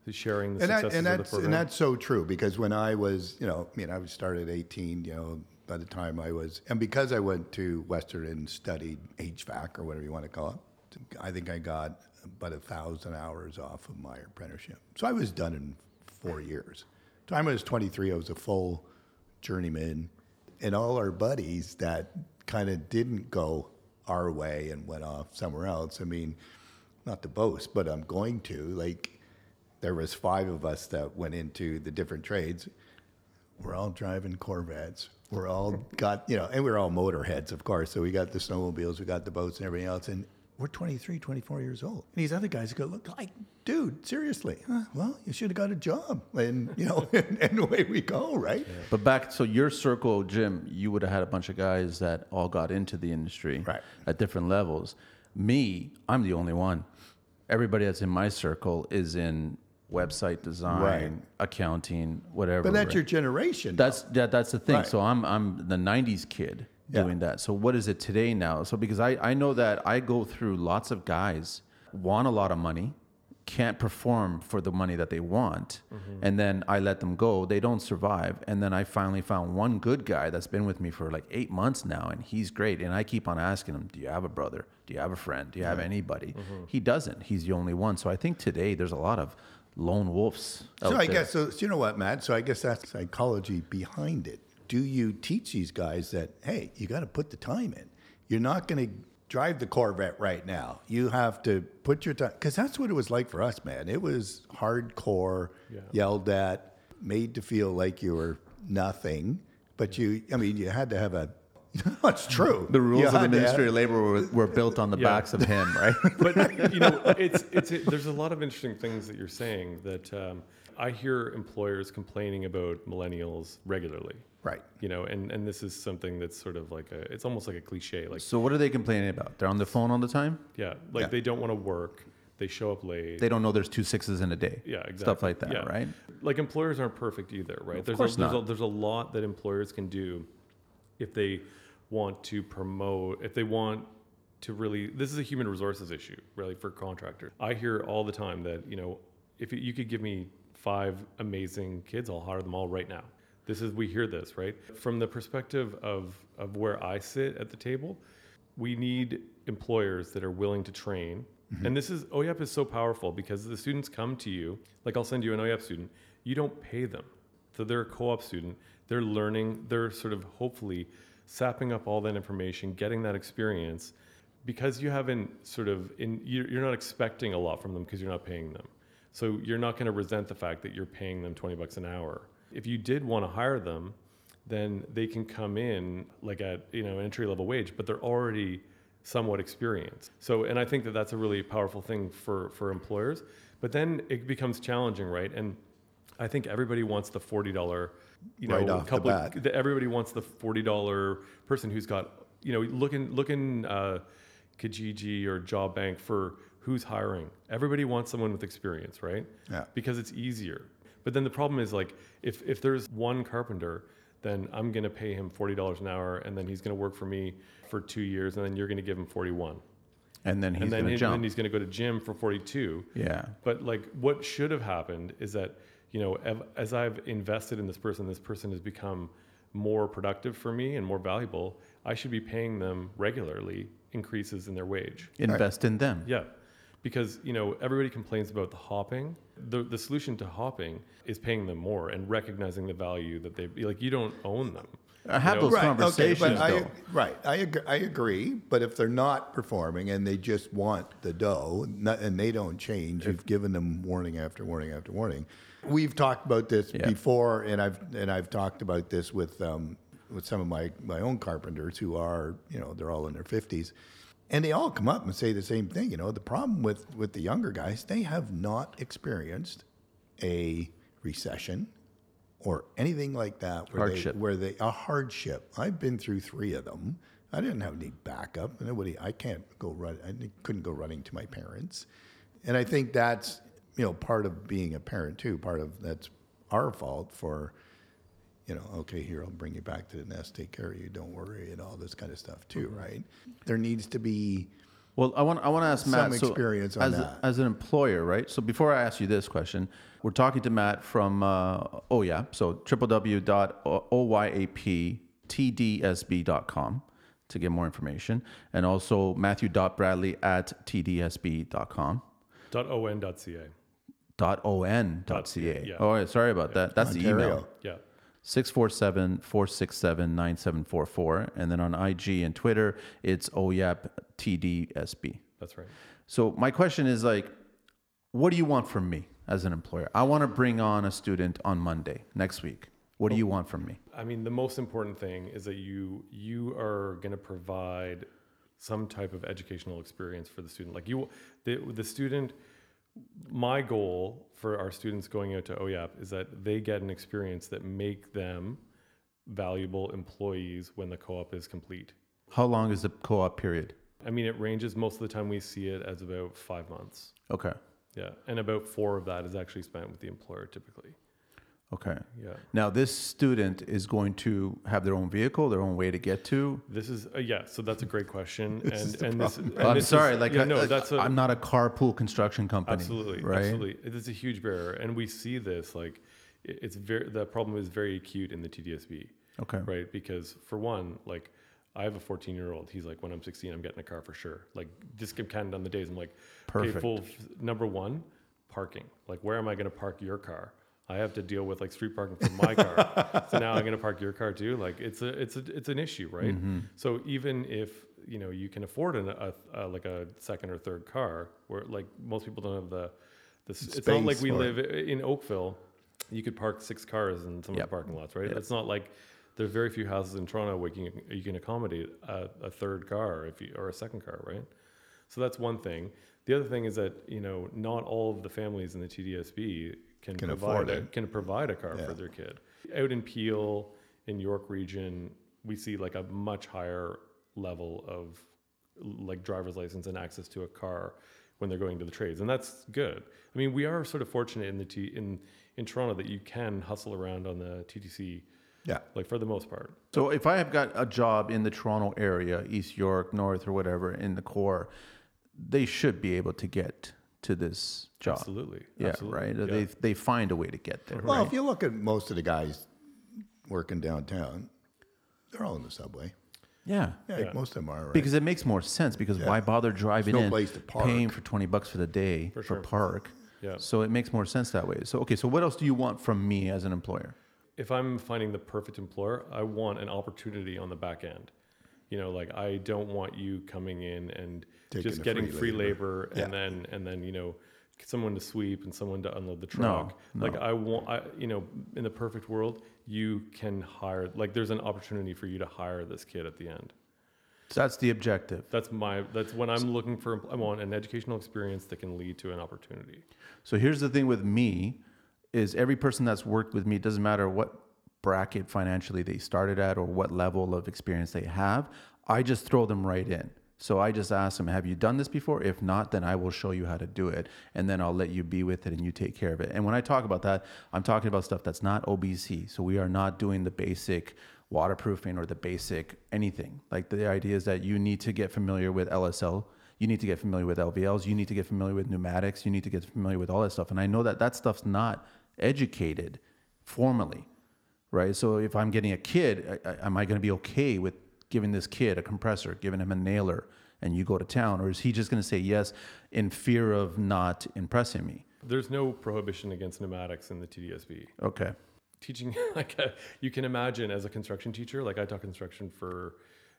sharing the and, that, and of the that's program. and that's so true because when I was, you know, I mean, I started at 18. You know, by the time I was, and because I went to Western and studied HVAC or whatever you want to call it, I think I got about a thousand hours off of my apprenticeship. So I was done in four years. Time I was 23, I was a full journeyman, and all our buddies that kind of didn't go our way and went off somewhere else. I mean, not to boast, but I'm going to. Like, there was five of us that went into the different trades. We're all driving Corvettes. We're all got, you know, and we're all motorheads, of course. So we got the snowmobiles, we got the boats and everything else. And we're 23, 24 years old. And these other guys go, look, like, dude, seriously, huh? well, you should have got a job. And, you know, and, and away we go, right? But back, so your circle, Jim, you would have had a bunch of guys that all got into the industry Right. at different levels. Me, I'm the only one. Everybody that's in my circle is in website design, Right. accounting, whatever. But that's right? your generation. That's that, that's the thing. So I'm I'm the '90s kid Yeah. doing that. So what is it today now? So because I I know that I go through lots of guys want a lot of money, can't perform for the money that they want Mm-hmm. and then i let them go they don't survive and then i finally found one good guy that's been with me for like eight months now and he's great and i keep on asking him do you have a brother do you have a friend do you have anybody Mm-hmm. he doesn't he's the only one so i think today there's a lot of lone wolves So I there. guess so. so You know what, Matt? So I guess that's psychology behind it. Do you teach these guys that hey, you got to put the time in? You're not going to drive the Corvette right now. You have to put your time because that's what it was like for us, man. It was hardcore, Yeah. yelled at, made to feel like you were nothing. But you, I mean, you had to have a. That's true. the rules You of the Ministry have- administrative labor were, were built on the Yeah. backs of him right but you know, it's it's there's a lot of interesting things that you're saying that um, I hear employers complaining about millennials regularly. Right. You know, and and this is something that's sort of like a it's almost like a cliche. Like so what are they complaining about they're on the phone all the time yeah, like Yeah. they don't want to work. They show up late. they don't know there's two sixes in a day yeah, exactly. stuff like that Yeah. right Like employers aren't perfect either, right? there's course a, there's not. a there's a lot that employers can do if they want to promote, if they want to really. This is a human resources issue, really, for contractors. I hear all the time that you know, if you could give me five amazing kids, I'll hire them all right now. This is we hear this right from the perspective of of where I sit at the table. We need employers that are willing to train. Mm-hmm. And this is OYAP is so powerful because the students come to you. Like I'll send you an OYAP student. You don't pay them, so they're a co-op student. They're learning. They're sort of hopefully sapping up all that information, getting that experience, because you haven't sort of in you're you're not expecting a lot from them because you're not paying them. So you're not going to resent the fact that you're paying them 20 bucks an hour. If you did want to hire them, then they can come in like at you know entry level wage, but they're already somewhat experienced. So and I think that that's a really powerful thing for for employers. But then it becomes challenging, right? And I think everybody wants the forty dollar, you know, Right couple. the- everybody wants the forty dollar person who's got you know looking looking uh, Kijiji or Job Bank for who's hiring. Everybody wants someone with experience, right? Yeah. Because it's easier. But then the problem is like if if there's one carpenter, then I'm gonna pay him forty dollars an hour, and then he's gonna work for me for two years, and then you're gonna give him forty one, and then he's and then, going to he- jump then he's gonna go to gym for forty two. yeah But like, what should have happened is that you know, as I've invested in this person, this person has become more productive for me and more valuable. I should be paying them regularly increases in their wage. invest in them Yeah, because you know everybody complains about the hopping. The the solution to hopping is paying them more and recognizing the value that they like. You don't own them. I have You know? those Right, conversations okay, but I, though. right, I agree, I agree. But if they're not performing and they just want the dough not, and they don't change, you've given them warning after warning after warning. We've talked about this Yeah. before, and I've and I've talked about this with um, with some of my my own carpenters who are you know they're all in their fifties. And they all come up and say the same thing. You know, the problem with, with the younger guys, they have not experienced a recession or anything like that where Hardship. they where they a hardship. I've been through three of them. I didn't have any backup. Nobody. I can't go run. I couldn't go running to my parents, and I think that's you know part of being a parent too. Part of that's our fault for you know. Okay, here I'll bring you back to the nest. Take care of you. Don't worry, and all this kind of stuff too. Right? There needs to be Well, I want I want to ask Some Matt. so experience on as, that. as an employer, right? So before I ask you this question, we're talking to Matt from uh, oh yeah, so www.oyaptdsb.com to get more information, and also Matthew.Bradley at tdsb.com. Dot on.ca. Dot on dot ca, ca. yeah. Oh, yeah, sorry about that. That's the email. Yeah. 647 467 9744. And then on IG and Twitter, it's OYAP TDSB. That's right. So my question is like, what do you want from me as an employer? I want to bring on a student on Monday next week. What do you want from me? I mean, the most important thing is that you you are going to provide some type of educational experience for the student. Like you, the the student. My goal for our students going out to OYAP is that they get an experience that make them valuable employees when the co-op is complete. How long is the co-op period? I mean, it ranges. Most of the time, we see it as about five months. Okay. Yeah, and about four of that is actually spent with the employer typically. Okay. Yeah. Now this student is going to have their own vehicle, their own way to get to. This is uh, yeah. So that's a great question, and is and this. And I'm this is- sorry, like yeah, I, no, that's a, I'm not a carpool construction company. absolutely right? absolutely. It is a huge barrier, and we see this like it's very the problem is very acute in the TDSB, Okay. right? Because for one, like I have a 14 year old. He's like, when I'm 16, I'm getting a car for sure. Like just keep counting down the days. I'm like, okay, Perfect. full number one, parking. Like where am I going to park your car? I have to deal with like street parking for my car. so now I'm going to park your car too. Like it's a it's a it's an issue, right? Mm-hmm. So even if you know you can afford an, a, a like a second or third car, where like most people don't have the, the s- it's not like we live i- in Oakville. You could park six cars in some Yep. of the parking lots, right? Yep. It's not like there's very few houses in Toronto where you can, you can accommodate a, a third car if you, or a second car, right? So that's one thing. The other thing is that you know not all of the families in the TDSB can, Can provide afford a, it. can provide a car Yeah. for their kid. Out in Peel, in York Region, we see like a much higher level of like driver's license and access to a car when they're going to the trades, and that's good. I mean, we are sort of fortunate in the T, in in Toronto that you can hustle around on the TTC, Yeah. like for the most part. So if I have got a job in the Toronto area, East York, North, or whatever, in the core, they should be able to get to this job. Absolutely, Yeah, absolutely. right. Yeah. They they find a way to get there. Well, right? if you look at most of the guys working downtown, they're all in the subway. yeah. Yeah, Yeah. most of them are. Right? Because it makes more sense. Because Yeah. why bother driving no in, place to paying for twenty bucks for the day For for, park? Yeah. So it makes more sense that way. So okay. So what else do you want from me as an employer? if I'm finding the perfect employer, I want an opportunity on the back end. You know, like I don't want you coming in and Taking just getting free free labor. labor, and Yeah. then and then you know someone to sweep and someone to unload the No, truck. Like. I want, I you know, in the perfect world, you can hire. Like there's an opportunity for you to hire this kid at the end. So that's the objective. That's my. That's when I'm looking for. I want an educational experience that can lead to an opportunity. So here's the thing with me is every person that's worked with me it doesn't matter what bracket financially they started at or what level of experience they have, I just throw them right in. So I just ask them, have you done this before? If not, then I will show you how to do it and then I'll let you be with it and you take care of it. And when I talk about that, I'm talking about stuff that's not OBC. So we are not doing the basic waterproofing or the basic anything. Like the idea is that you need to get familiar with LSL you need to get familiar with LVLs. You need to get familiar with pneumatics. You need to get familiar with all that stuff. And I know that that stuff's not educated formally, right? So if I'm getting a kid, I, I, am I going to be okay with giving this kid a compressor, giving him a nailer, and you go to town, or is he just going to say yes in fear of not impressing me? There's no prohibition against pneumatics in the TDSB. Okay. teaching like a, you can imagine as a construction teacher like i taught construction for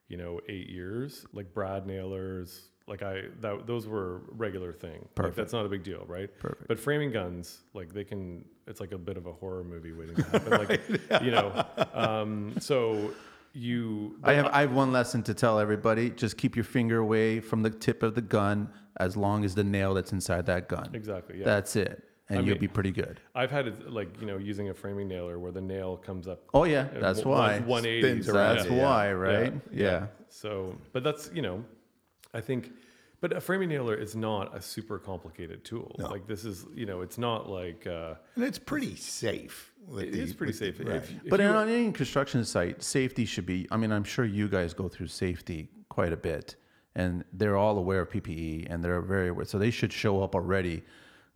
you know eight years like brad nailers like i that those were regular thing like Perfect. that's not a big deal right Perfect. but framing guns like they can it's like a bit of a horror movie waiting to happen like you know um so you I have I have one lesson to tell everybody. Just keep your finger away from the tip of the gun as long as the nail that's inside that gun. exactly yeah That's it. And I you'll mean- be pretty good. i've had it like you know using a framing nailer where the nail comes up Oh yeah, that's one- why. 180 Spins around That's yeah. why, right? Yeah. So, but that's you know, I think, but a framing nailer is not a super complicated tool. No. Like this is you know, it's not like uh, And it's pretty safe. With it the, is pretty with the- safe. right. If, if But you, on any construction site, safety should be. I mean, I'm sure you guys go through safety quite a bit, and they're all aware of PPE, and they're very aware. So they should show up already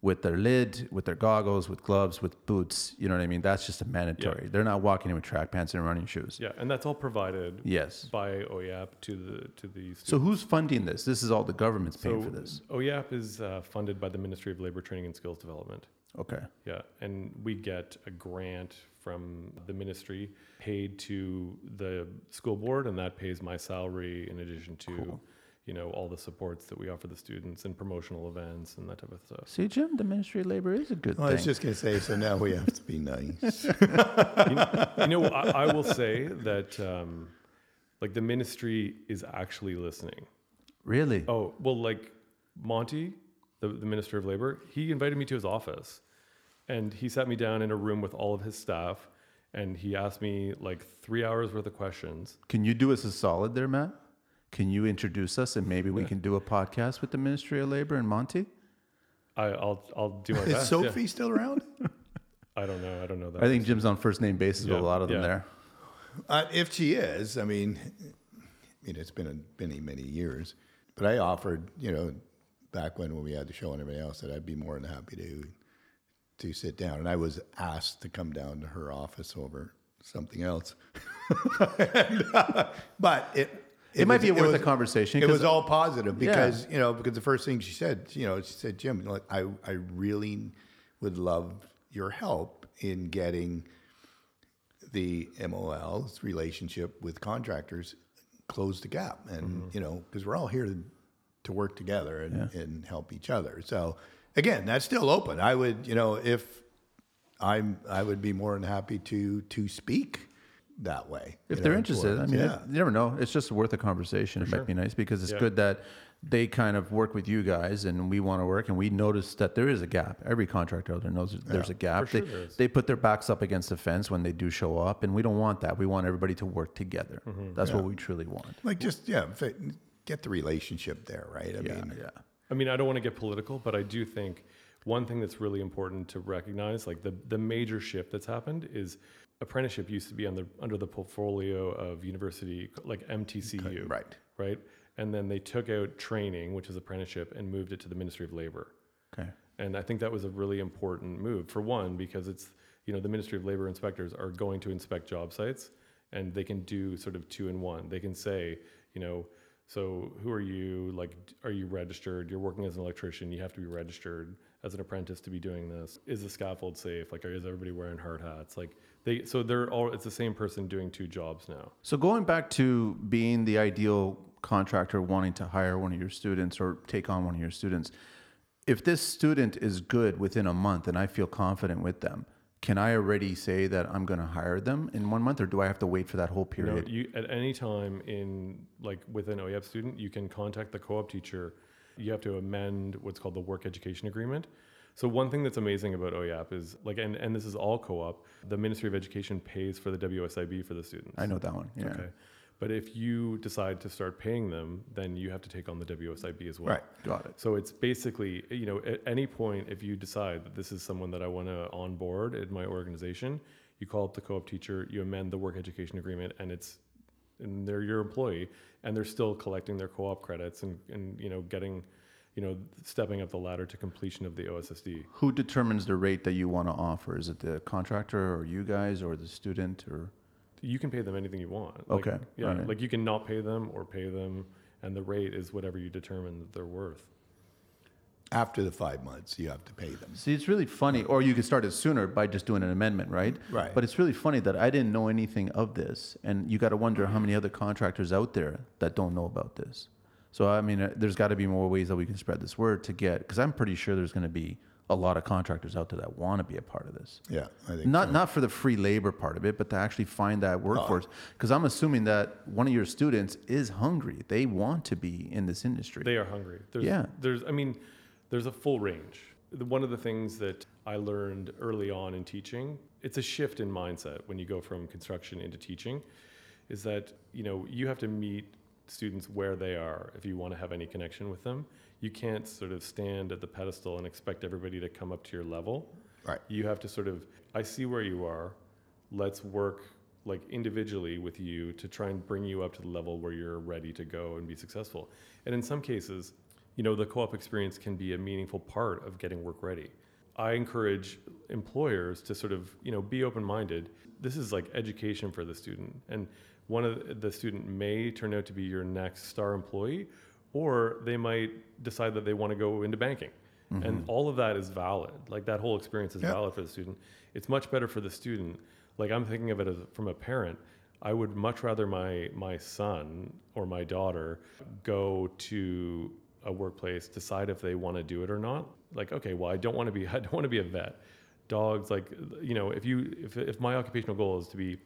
with their lid, with their goggles, with gloves, with boots. You know what I mean? That's just a mandatory. They're not walking in with track pants and running shoes. yeah, and that's all provided Yes. by OYAP to the to the Students. So who's funding this? This is all the government's paying So for this. OYAP is uh, funded by the Ministry of Labor Training and Skills Development. Okay. Yeah, and we get a grant from the ministry paid to the school board, and that pays my salary in addition to, you know, all the supports that we offer the students and promotional events and that type of stuff. See, Jim, the Ministry of Labor is a good Well, I was just going to say, so now we have to be nice. you know, I, I will say that, um, like, the ministry is actually listening. really? Oh, well, like Monte, the, the minister of labor, he invited me to his office and he sat me down in a room with all of his staff and he asked me like three hours worth of questions. Can you do us a solid there, Matt? Can you introduce us and maybe we can do a podcast with the Ministry of Labor and Monte? I, I'll, I'll do my Is best. yeah. Sophie still around? I don't know. I don't know that. I think Jim's on first name basis with a lot of them yeah. there. Uh, if she is, I mean, I mean, it's been a, many, many years. But I offered, you know, back when, when we had the show and everything else, that I'd be more than happy to to sit down. And I was asked to come down to her office over something else. And, uh, but it It, might was- be worth was- a conversation. It was all positive Yeah. because you know because the first thing she said, you know, she said, Jim, like, I I really would love your help in getting the MOL's relationship with contractors close the gap, and Mm-hmm. you know because we're all here to, to work together and, and help each other. So again, that's still open. I would you know if I'm I would be more than happy to to speak that way if you they're know, interested, I mean, yeah. it, you never know. It's just worth a conversation. it might be nice because it's Yeah. good that they kind of work with you guys, and we want to work, and we notice that there is a gap. Every contractor out there knows that there's a gap. sure they, there is. they put their backs up against the fence when they do show up, and we don't want that. We want everybody to work together. Mm-hmm. That's what we truly want. Like just yeah, get the relationship there, right? I Yeah, mean, yeah. I mean, I don't want to get political, but I do think one thing that's really important to recognize, like the the major shift that's happened, is apprenticeship used to be under under the portfolio of university, like MTCU, right. right, and then they took out training, which is apprenticeship, and moved it to the Ministry of Labor. Okay. And I think that was a really important move for one, because it's, you know, the Ministry of Labor inspectors are going to inspect job sites and they can do sort of two in one. They can say, you know, so who are you? Like, are you registered? You're working as an electrician. You have to be registered as an apprentice to be doing this. Is the scaffold safe? Like, is everybody wearing hard hats? Like, they, so they're all, it's the same person doing two jobs now. So going back to being the ideal contractor wanting to hire one of your students or take on one of your students, if this student is good within a month and I feel confident with them, can I already say that I'm going to hire them in one month, or do I have to wait for that whole period? you at any time in like with an OYAP student, you can contact the co-op teacher. You have to amend what's called the work education agreement. So one thing that's amazing about OYAP is like, and, and this is all co-op. The Ministry of Education pays for the WSIB for the students. I know that one. Yeah. Okay, but if you decide to start paying them, then you have to take on the WSIB as well. Right. Got it. So it's basically, you know, at any point, if you decide that this is someone that I want to onboard in my organization, you call up the co-op teacher, you amend the work education agreement, and it's, and they're your employee, and they're still collecting their co-op credits and, and you know, getting, you know, stepping up the ladder to completion of the OSSD. Who determines the rate that you want to offer? Is it the contractor or you guys or the student or? You can pay them anything you want. Like, Okay, Yeah. alright. Like you can not pay them or pay them, and the rate is whatever you determine that they're worth. After the five months, you have to pay them. See, it's really funny, or you could start it sooner by just doing an amendment, right? Right. But it's really funny that I didn't know anything of this, and you got to wonder how many other contractors out there that don't know about this. So I mean, uh, there's got to be more ways that we can spread this word to get, because I'm pretty sure there's going to be a lot of contractors out there that want to be a part of this. Yeah, I think Not so. not for the free labor part of it, but to actually find that workforce. Because I'm assuming that one of your students is hungry; they want to be in this industry. They are hungry. There's, Yeah. There's, I mean, there's a full range. One of the things that I learned early on in teaching, it's a shift in mindset when you go from construction into teaching, is that you know you have to meet students where they are if you want to have any connection with them. You can't sort of stand at the pedestal and expect everybody to come up to your level. Right. You have to sort of, I see where you are. Let's work like individually with you to try and bring you up to the level where you're ready to go and be successful. And in some cases, you know, the co-op experience can be a meaningful part of getting work ready. I encourage employers to sort of, you know, be open-minded. This is like education for the student. And one of the student may turn out to be your next star employee, or they might decide that they want to go into banking. Mm-hmm. And all of that is valid. Like that whole experience is Yeah. valid for the student. It's much better for the student. Like I'm thinking of it as from a parent. I would much rather my my son or my daughter go to a workplace, decide if they want to do it or not. Like, okay, well, I don't want to be I don't want to be a vet. Dogs, like you know, if you if if my occupational goal is to be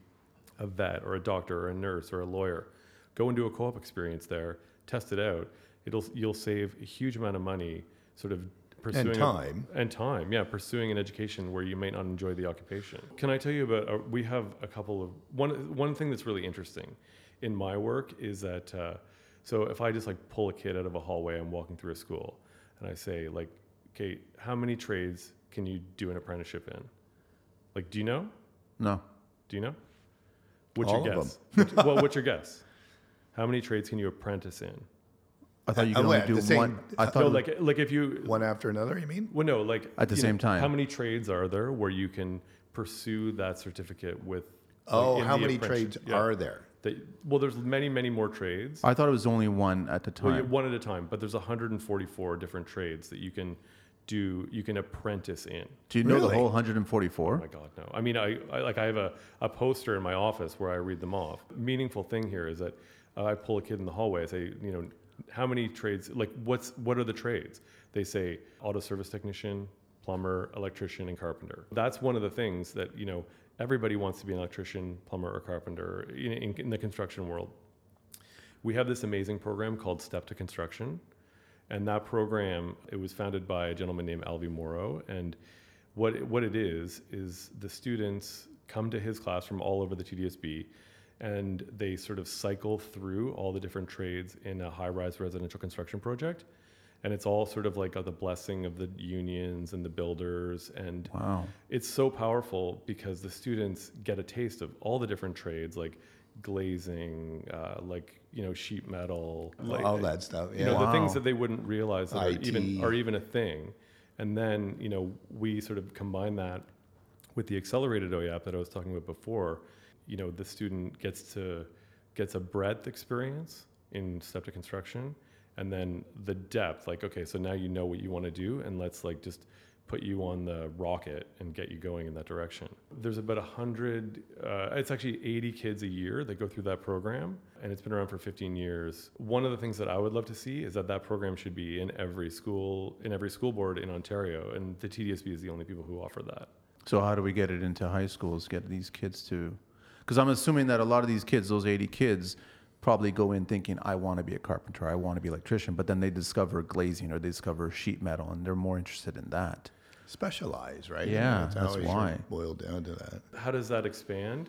a vet or a doctor or a nurse or a lawyer, go and do a co-op experience there, test it out. It'll you'll save a huge amount of money, sort of pursuing a- time. and time. Yeah, pursuing an education where you may not enjoy the occupation. Can I tell you about? Uh, we have a couple of one one thing that's really interesting in my work is that. Uh, so if I just like pull a kid out of a hallway, I'm walking through a school, and I say like, okay, how many trades can you do an apprenticeship in? Like, do you know? No. Do you know? What's All your of guess? What's- well, what's your guess? How many trades can you apprentice in? I thought you could oh, only wait, do the same- one. I thought No, like like if you One after another, you mean? well, no, like At the you same time. How many trades are there where you can pursue that certificate with? like, Oh, in how the many apprenticeship? trades Yeah. are there? That- well, there's many, many more trades. I thought it was only one at the Well, yeah, time. one at a time, but there's 144 different trades that you can do. You can apprentice in. do you know the whole 144? Oh my God, no. I mean, I, I like I have a, a poster in my office where I read them off. Meaningful thing here is that uh, I pull a kid in the hallway. I say, you know, how many trades? Like, what's what are the trades? They say auto service technician, plumber, electrician, and carpenter. That's one of the things that you know everybody wants to be an electrician, plumber, or carpenter in, in, in the construction world. We have this amazing program called Step to Construction. And that program, it was founded by a gentleman named Alvy Morrow. And what it, what it is, is the students come to his class from all over the TDSB and they sort of cycle through all the different trades in a high rise residential construction project. And it's all sort of like the blessing of the unions and the builders. And Wow. it's so powerful because the students get a taste of all the different trades like glazing, uh, like, you know, sheet metal, like, All that stuff. you Yeah. know the things that they wouldn't realize that are even are even a thing and then you know we sort of combine that with the accelerated OYAP that I was talking about before you know the student gets to gets a breadth experience in step to construction and then the depth like okay so now you know what you want to do and let's like just put you on the rocket and get you going in that direction there's about 100 uh, it's actually 80 kids a year that go through that program and it's been around for 15 years one of the things that i would love to see is that that program should be in every school in every school board in ontario and the tdsb is the only people who offer that So how do we get it into high schools? Get these kids to, because I'm assuming that a lot of these kids, those 80 kids, probably go in thinking, I want to be a carpenter, I want to be an electrician, but then they discover glazing or they discover sheet metal, and they're more interested in that. Specialize, right? Yeah, It's that's why. Boiled down to that. how does that expand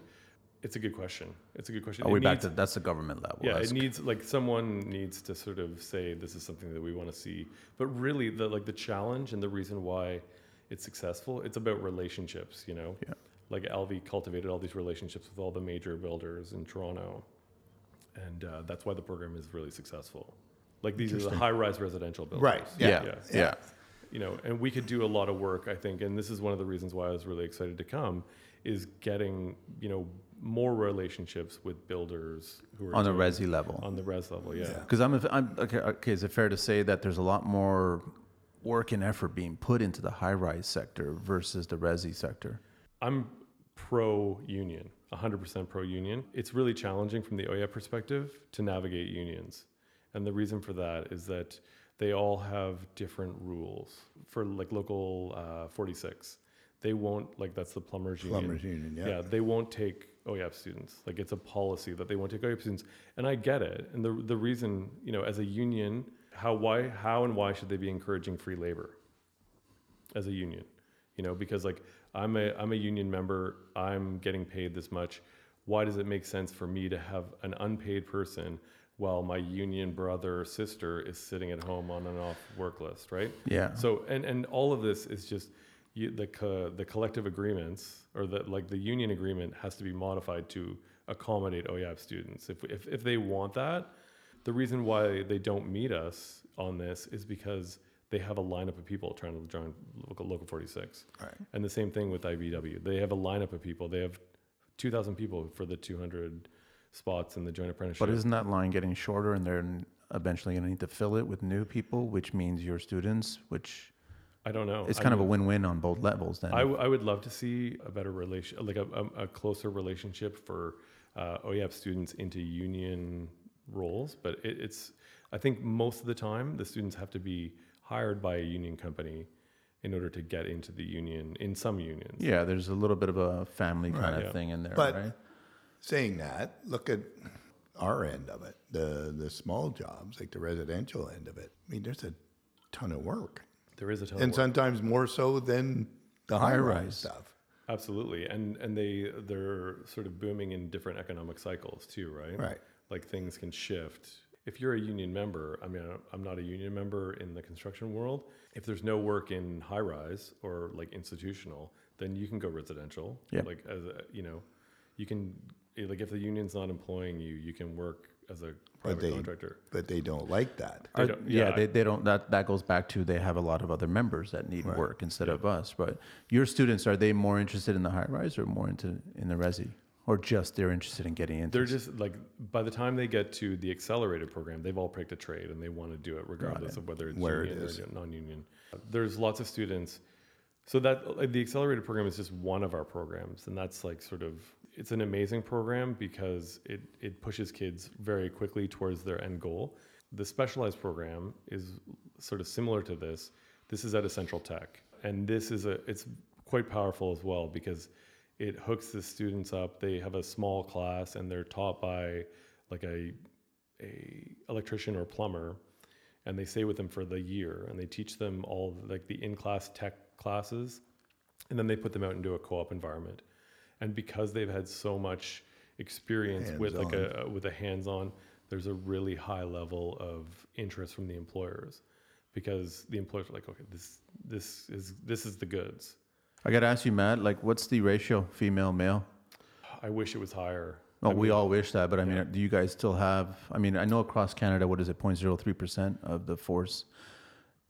it's a good question it's a good question Are It we back needs- to that's the government level? yeah That's- it needs like someone needs to sort of say this is something that we want to see but really the like the challenge and the reason why it's successful it's about relationships you know Yeah. like Alvy cultivated all these relationships with all the major builders in Toronto and uh, that's why the program is really successful like these are the high-rise residential buildings. Right. yeah, Yeah. yeah, Yeah. You know and we could do a lot of work i think and this is one of the reasons why i was really excited to come is getting you know more relationships with builders who are on the doing- resi level. on the res level yeah, Yeah. Because I'm, I'm okay, okay. Is it fair to say that there's a lot more work and effort being put into the high-rise sector versus the resi sector? i'm pro union 100% pro union it's really challenging from the oya perspective to navigate unions and the reason for that is that they all have different rules for like local uh, 46 they won't like that's the plumbers union Plumbers Union, yeah. yeah, they won't take OYAP students. Like it's a policy that they won't take OYAP students, and I get it. And the the reason, you know, as a union, how why how and why should they be encouraging free labor as a union? You know, because like I'm a I'm a union member, I'm getting paid this much. Why does it make sense for me to have an unpaid person while my union brother or sister is sitting at home on an off work list, right? Yeah. So and and all of this is just you, the co- the collective agreements or the like the union agreement has to be modified to accommodate OYAP students. If if if they want that, the reason why they don't meet us on this is because they have a lineup of people trying to join local, local 46. Right. And the same thing with IBEW. They have a lineup of people. They have 2,000 people for the 200 spots in the joint apprenticeship. But isn't that line getting shorter, and they're eventually going to need to fill it with new people, which means your students, which I don't know. it's I kind of a win-win on both levels. Then I, w- I would love to see a better relation, like a, a, a closer relationship for uh, OYAP students into union roles. But it, it's, I think most of the time, the students have to be hired by a union company in order to get into the union in some unions. yeah, there's a little bit of a family kind Right. of Yeah. thing in there, But- right? Saying that, look at our end of it, the the small jobs, like the residential end of it. I mean, there's a ton of work, There is a ton and of work. sometimes more so than the high High-rise. stuff. Absolutely, and and they they're sort of booming in different economic cycles too, right? Right. Like things can shift. If you're a union member, I mean, I'm not a union member in the construction world. If there's no work in high rise or like institutional, then you can go residential. Yeah. Like as a, you know, you can like if the union's not employing you, you can work as a private they- contractor. But they don't like that. They Are- don't- yeah, yeah, they, they don't. That that goes back to they have a lot of other members that need Right. work instead of us. But your students are they more interested in the high rise or more into in the resi, or just they're interested in getting into? They're just like by the time they get to the accelerated program, they've all picked a trade and they want to do it regardless it. of whether it's Where union is. or non-union. There's lots of students. So that like, the accelerated program is just one of our programs, and that's like sort of it's an amazing program because it it pushes kids very quickly towards their end goal. The specialized program is sort of similar to this. This is at Central Tech, and this is a it's quite powerful as well because it hooks the students up. They have a small class and they're taught by like a a electrician or plumber and they stay with them for the year and they teach them all like the in-class tech classes and then they put them out into a co-op environment and because they've had so much experience with like a with a hands-on there's a really high level of interest from the employers because the employers are like okay this this is this is the goods I got to ask you, Matt. Like, what's the ratio female male? i wish it was higher Oh, I we all wish that, but I mean, yeah. do you guys still have? I mean, I know across Canada, what is it, 0.03 percent of the force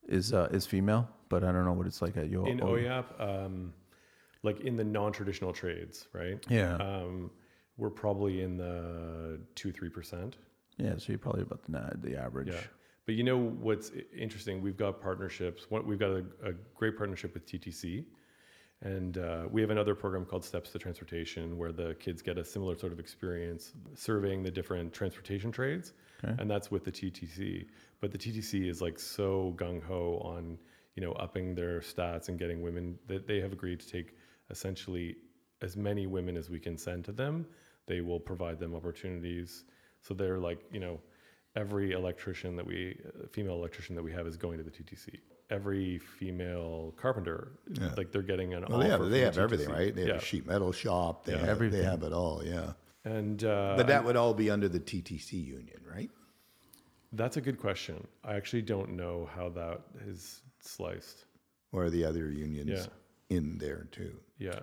is uh, is female, but I don't know what it's like at your in OYAP, um, like in the non-traditional trades, right? Yeah, Um, we're probably in the two, three percent. yeah. So you're probably about the the average. Yeah. But you know what's interesting? We've got partnerships. We've got a, a great partnership with TTC, and uh, we have another program called Steps to Transportation, where the kids get a similar sort of experience surveying the different transportation trades, Okay. and that's with the TTC. But the TTC is like so gung ho on you know upping their stats and getting women that they have agreed to take essentially as many women as we can send to them. They will provide them opportunities. So they're like you know every electrician that we uh, female electrician that we have is going to the TTC. Every female carpenter, Yeah. like they're getting an Well, they offer have they from have the everything, right? They have yeah. a sheet metal shop. They Yeah. have, Everything. They have it all. Yeah. And uh, But that I- would all be under the TTC union, right? that's a good question. I actually don't know how that is sliced. Or the other unions Yeah. In there too? Yeah.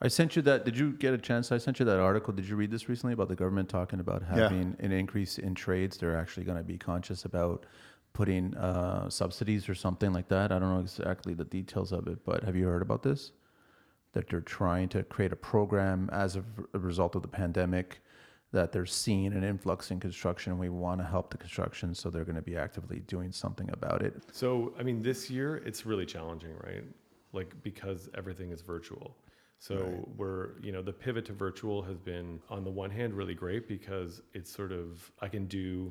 I sent you that. Did you get a chance? I sent you that article. Did you read this recently about the government talking about Yeah. having an increase in trades? They're actually going to be conscious about putting uh, subsidies or something like that. I don't know exactly the details of it, but have you heard about this? That they're trying to create a program as a, a result of the pandemic. That they're seeing an influx in construction. We want to help the construction, so they're going to be actively doing something about it. So, I mean, this year it's really challenging, right? Like because everything is virtual. So Right. we're, you know, the pivot to virtual has been on the one hand really great because it's sort of I can do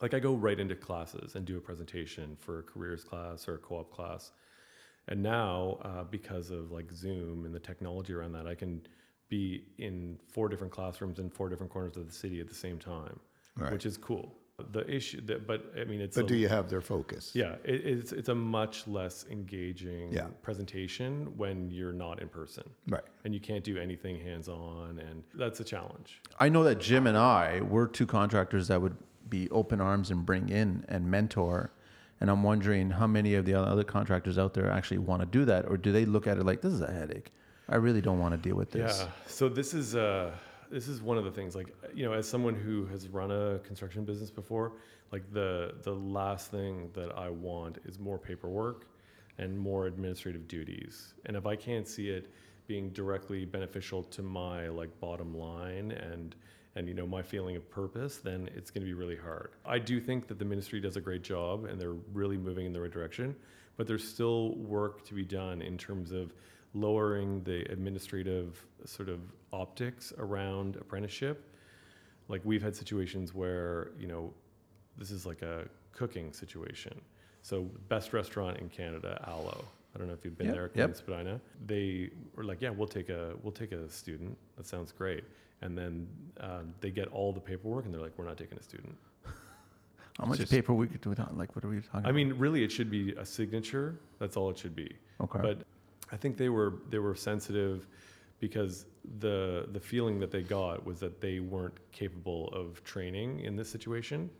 like I go right into classes and do a presentation for a careers class or a co-op class. And now, uh, because of like Zoom and the technology around that, I can be in four different classrooms in four different corners of the city at the same time, Right. which is cool. The issue that, but I mean, it's But a- do you have their focus? yeah, it, it's it's a much less engaging Yeah. presentation when you're not in person Right. and you can't do anything hands on, and that's a challenge. I know that Jim and I were two contractors that would be open arms and bring in and mentor. And I'm wondering how many of the other contractors out there actually want to do that, or do they look at it like this is a headache? I really don't want to deal with this. Yeah. So this is uh this is one of the things like you know as someone who has run a construction business before, like the the last thing that I want is more paperwork and more administrative duties. And if I can't see it being directly beneficial to my like bottom line and and you know my feeling of purpose, then it's going to be really hard. I do think that the ministry does a great job and they're really moving in the right direction, but there's still work to be done in terms of lowering the administrative sort of optics around apprenticeship. Like we've had situations where, you know, this is like a cooking situation. So best restaurant in Canada, Alo. I don't know if you've been Yep, there, yep. Queen Spadina. They were like, yeah, we'll take a we'll take a student. That sounds great. And then um, they get all the paperwork, and they're like, we're not taking a student. How much just- paperwork do we talk? Like, what are we talking? I mean, really, it should be a signature. That's all it should be. okay. But I think they were they were sensitive because the the feeling that they got was that they weren't capable of training in this situation.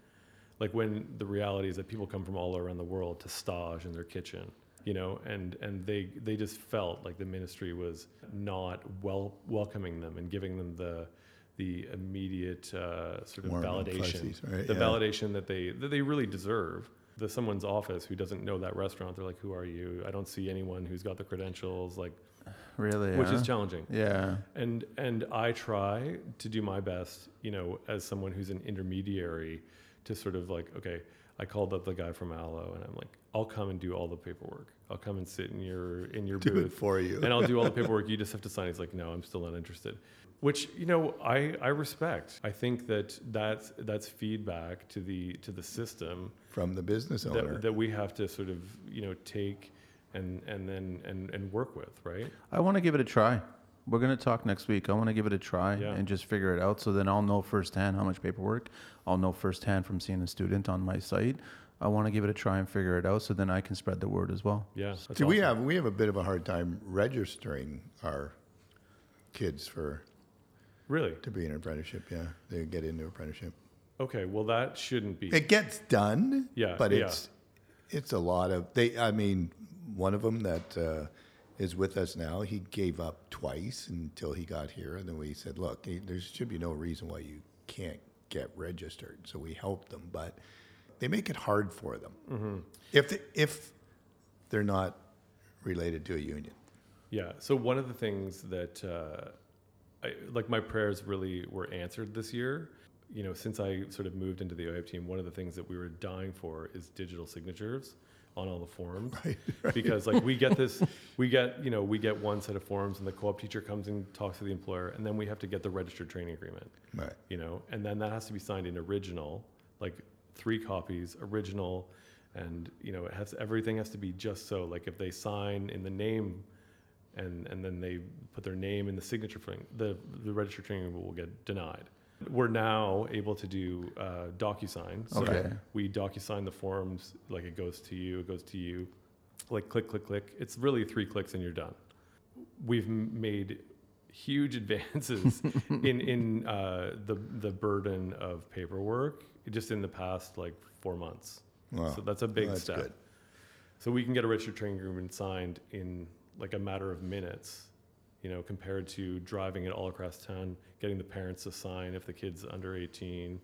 Like when the reality is that people come from all around the world to stage in their kitchen. you know, and and they they just felt like the ministry was not well welcoming them and giving them the the immediate uh, sort of Warm validation, fuzzies, right? the Yeah. validation that they that they really deserve. The someone's office who doesn't know that restaurant, they're like, "Who are you? I don't see anyone who's got the credentials." Like, Really? which is challenging. Yeah. And and I try to do my best, you know, as someone who's an intermediary, to sort of like, okay, I called up the guy from Alo, and I'm like, I'll come and do all the paperwork. I'll come and sit in your in your Do booth, for you. and I'll do all the paperwork. You just have to sign. He's like, no, I'm still not interested. Which you know, I I respect. I think that that's that's feedback to the to the system from the business owner. that, that we have to sort of you know take and and then and and work with, right? I want to give it a try. We're going to talk next week. I want to give it a try Yeah. and just figure it out so then I'll know firsthand how much paperwork. I'll know firsthand from seeing a student on my site. I want to give it a try and figure it out so then I can spread the word as well. Yeah. that's See, we have we have a bit of a hard time registering our kids for really to be in apprenticeship. Yeah, they get into apprenticeship. Okay, well that shouldn't be. It gets done. Yeah, but yeah. it's it's a lot of they. I mean, one of them that uh, is with us now, he gave up twice until he got here, and then we said, look, eh, there should be no reason why you can't get registered. So we helped them, but they make it hard for them Mm-hmm. if they, if they're not related to a union. Yeah. So one of the things that, uh, I, like, my prayers really were answered this year. You know, since I sort of moved into the OIF team, one of the things that we were dying for is digital signatures on all the forms. Because like we get this, we get you know we get one set of forms, and the co-op teacher comes and talks to the employer, and then we have to get the registered training agreement. Right. you know, and then that has to be signed in original, like three copies, original, and you know, it has everything has to be just so. Like if they sign in the name, and and then they put their name in the signature thing, the the registered training will get denied. We're now able to do uh, DocuSign. So Okay. we DocuSign the forms, like it goes to you, it goes to you, like click, click, click. It's really three clicks and you're done. We've made huge advances in in uh, the the burden of paperwork just in the past like four months. Wow. So that's a big that's step. good. So we can get a registered training agreement signed in like a matter of minutes, you know, compared to driving it all across town, getting the parents to sign if the kid's under 18,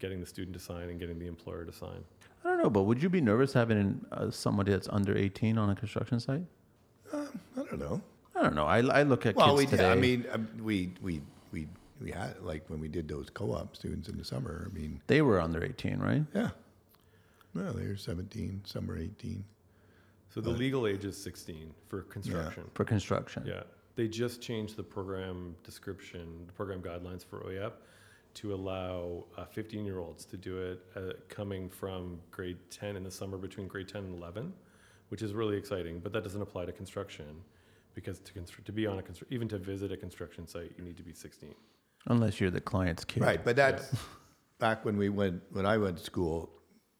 getting the student to sign, and getting the employer to sign. I don't know, but would you be nervous having uh, somebody that's under 18 on a construction site? I don't know. I don't know. I, I look at Well, kids we did, today. I mean, um, we we we we had like when we did those co-op students in the summer. I mean, they were under 18, right? yeah. Well, they're 17, some are 18. So the legal age is 16 for construction. For construction. Yeah. They just changed the program description, the program guidelines for OYAP to allow 15 year olds to do it uh, coming from grade 10 in the summer between grade 10 and 11, which is really exciting. But that doesn't apply to construction because to, constru- to be on a constru- even to visit a construction site, you need to be 16. Unless you're the client's kid. Right, but that's back when we went when I went to school.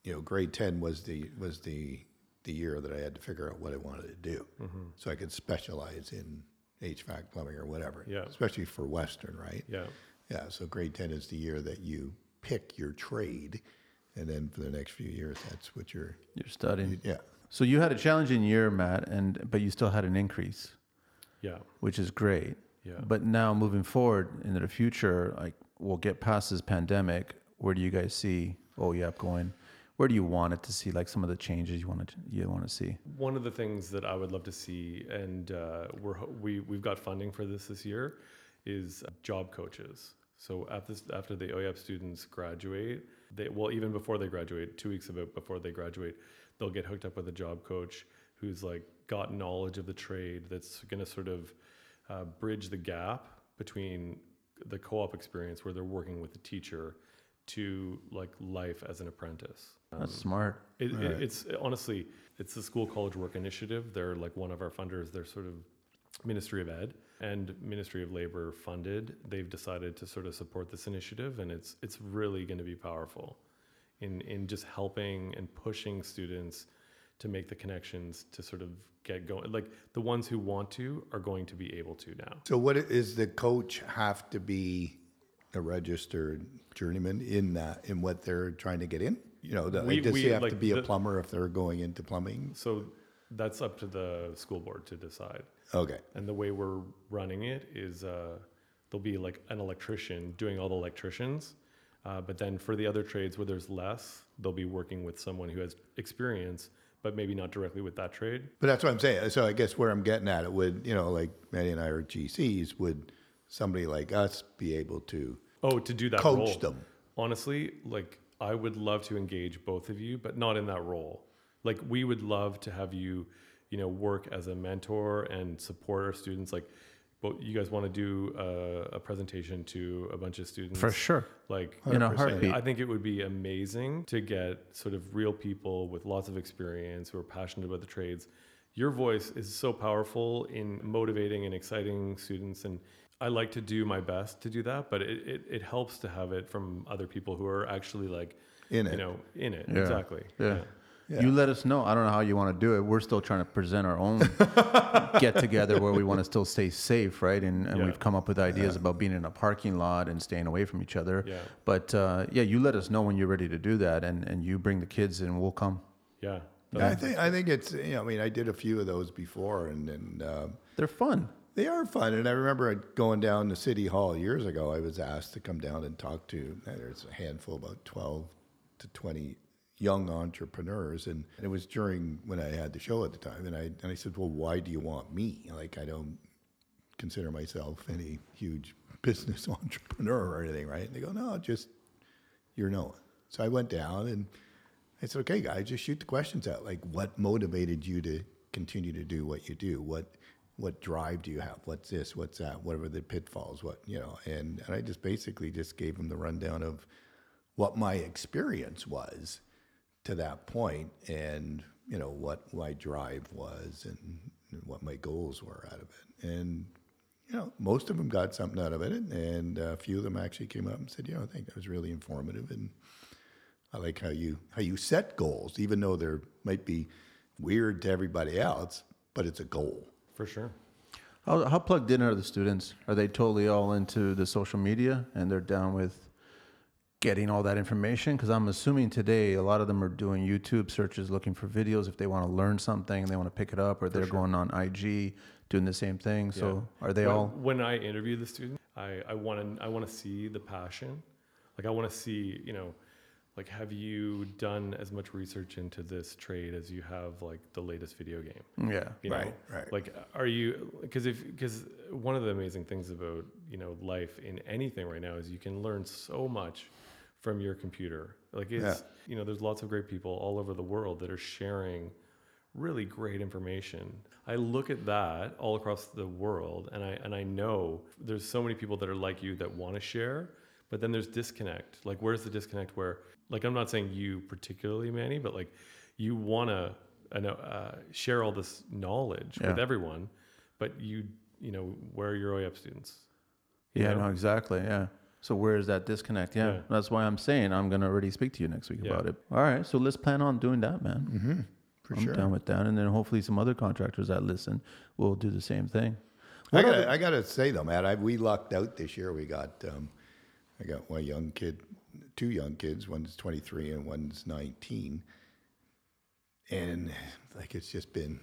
You know, grade ten was the was the the year that I had to figure out what I wanted to do, mm-hmm. so I could specialize in HVAC, plumbing, or whatever. Yeah. especially for Western, right? Yeah. Yeah, so grade 10 is the year that you pick your trade, and then for the next few years, that's what you're, You're studying. yeah. So you had a challenging year, Matt, and but you still had an increase, Yeah. which is great. Yeah. But now moving forward into the future, like we'll get past this pandemic. Where do you guys see oh, OYAP going? Where do you want it to see like some of the changes you want to you want to see? One of the things that I would love to see, and uh, we're we, we've got funding for this this year, is job coaches. So after after the OYAP students graduate, they well even before they graduate, two weeks about before they graduate, they'll get hooked up with a job coach who's like got knowledge of the trade that's going to sort of uh, bridge the gap between the co-op experience where they're working with the teacher to like life as an apprentice. That's um, smart. It, it, it's honestly, it's the school college work initiative. They're like one of our funders. They're sort of Ministry of Ed and Ministry of Labor funded. They've decided to sort of support this initiative, and it's it's really going to be powerful in in just helping and pushing students to make the connections to sort of get going. Like the ones who want to are going to be able to now. So what i- the coach have to be a registered journeyman in that, in what they're trying to get in? You know, the- We- does we- he have to like be a plumber if they're going into plumbing? So That's up to the school board to decide. Okay. And the way we're running it is uh, there'll be like an electrician doing all the electricians. Uh, but then for the other trades where there's less, they'll be working with someone who has experience, but maybe not directly with that trade. But that's what I'm saying. So I guess where I'm getting at it would, you know, like Maddie and I are GCs, would somebody like us be able to Oh, to do that coach role. them? Honestly, like I would love to engage both of you, but not in that role. Like we would love to have you, you know, work as a mentor and support our students. Like, but you guys want to do a, a presentation to a bunch of students For sure. Like In a 100%. heartbeat. I think it would be amazing to get sort of real people with lots of experience who are passionate about the trades. Your voice is so powerful in motivating and exciting students, and I like to do my best to do that. But it, it, it helps to have it from other people who are actually like In it. you it. know, in it Yeah. exactly. Yeah. Yeah. You let us know. I don't know how you want to do it. We're still trying to present our own get together where we want to still stay safe, right? And, and Yeah. we've come up with ideas about being in a parking lot and staying away from each other. Yeah. But uh, yeah, you let us know when you're ready to do that, and, and you bring the kids, and we'll come. yeah. Yeah, I think I think it's you know I mean I did a few of those before and and um, They're fun. They are fun and I remember going down to City Hall years ago I was asked to come down and talk to there's a handful about twelve to twenty young entrepreneurs and it was during when I had the show at the time and I and I said well why do you want me like I don't consider myself any huge business entrepreneur or anything right and they go no just you're known. So I went down and I said, okay, guys, just shoot the questions out. Like, what motivated you to continue to do what you do? What what drive do you have? What's this? What's that? Whatever the pitfalls, what you know. And and I just basically just gave them the rundown of what my experience was to that point, and you know what my drive was, and what my goals were out of it. And you know, most of them got something out of it, and a few of them actually came up and said, you know, I think that was really informative, and I like how you how you set goals, even though they might be weird to everybody else, but it's a goal. For sure. How, how plugged in are the students? Are they totally all into the social media and they're down with getting all that information? Because I'm assuming today a lot of them are doing YouTube searches looking for videos if they want to learn something and they want to pick it up, or they're going on IG doing the same thing. So are they when, all? when I interview the student, I, I want to I want to see the passion. Like I want to see, you know, like have you done as much research into this trade as you have like the latest video game? Yeah. You know? Right, right. Like are you because if because one of the amazing things about, you know, life in anything right now is you can learn so much from your computer. Like it's Yeah. you know, there's lots of great people all over the world that are sharing really great information. I look at that all across the world and I and I know there's so many people that are like you that want to share, but then there's disconnect. Like where's the disconnect where like I'm not saying you particularly Manny, but like you want to I know uh, share all this knowledge with everyone, but you you know where are your OYAP students? You Yeah, know? no, exactly. Yeah. So where is that disconnect? Yeah, Yeah. that's why I'm saying I'm gonna already speak to you next week Yeah. about it. All right, so let's plan on doing that, man. Mm-hmm. For I'm sure. down with that, and then hopefully some other contractors that listen will do the same thing. I What gotta, I gotta say though, Matt, I, we lucked out this year. We got, um, I got one young kid, two young kids. One's 23 and one's 19. And like it's just been,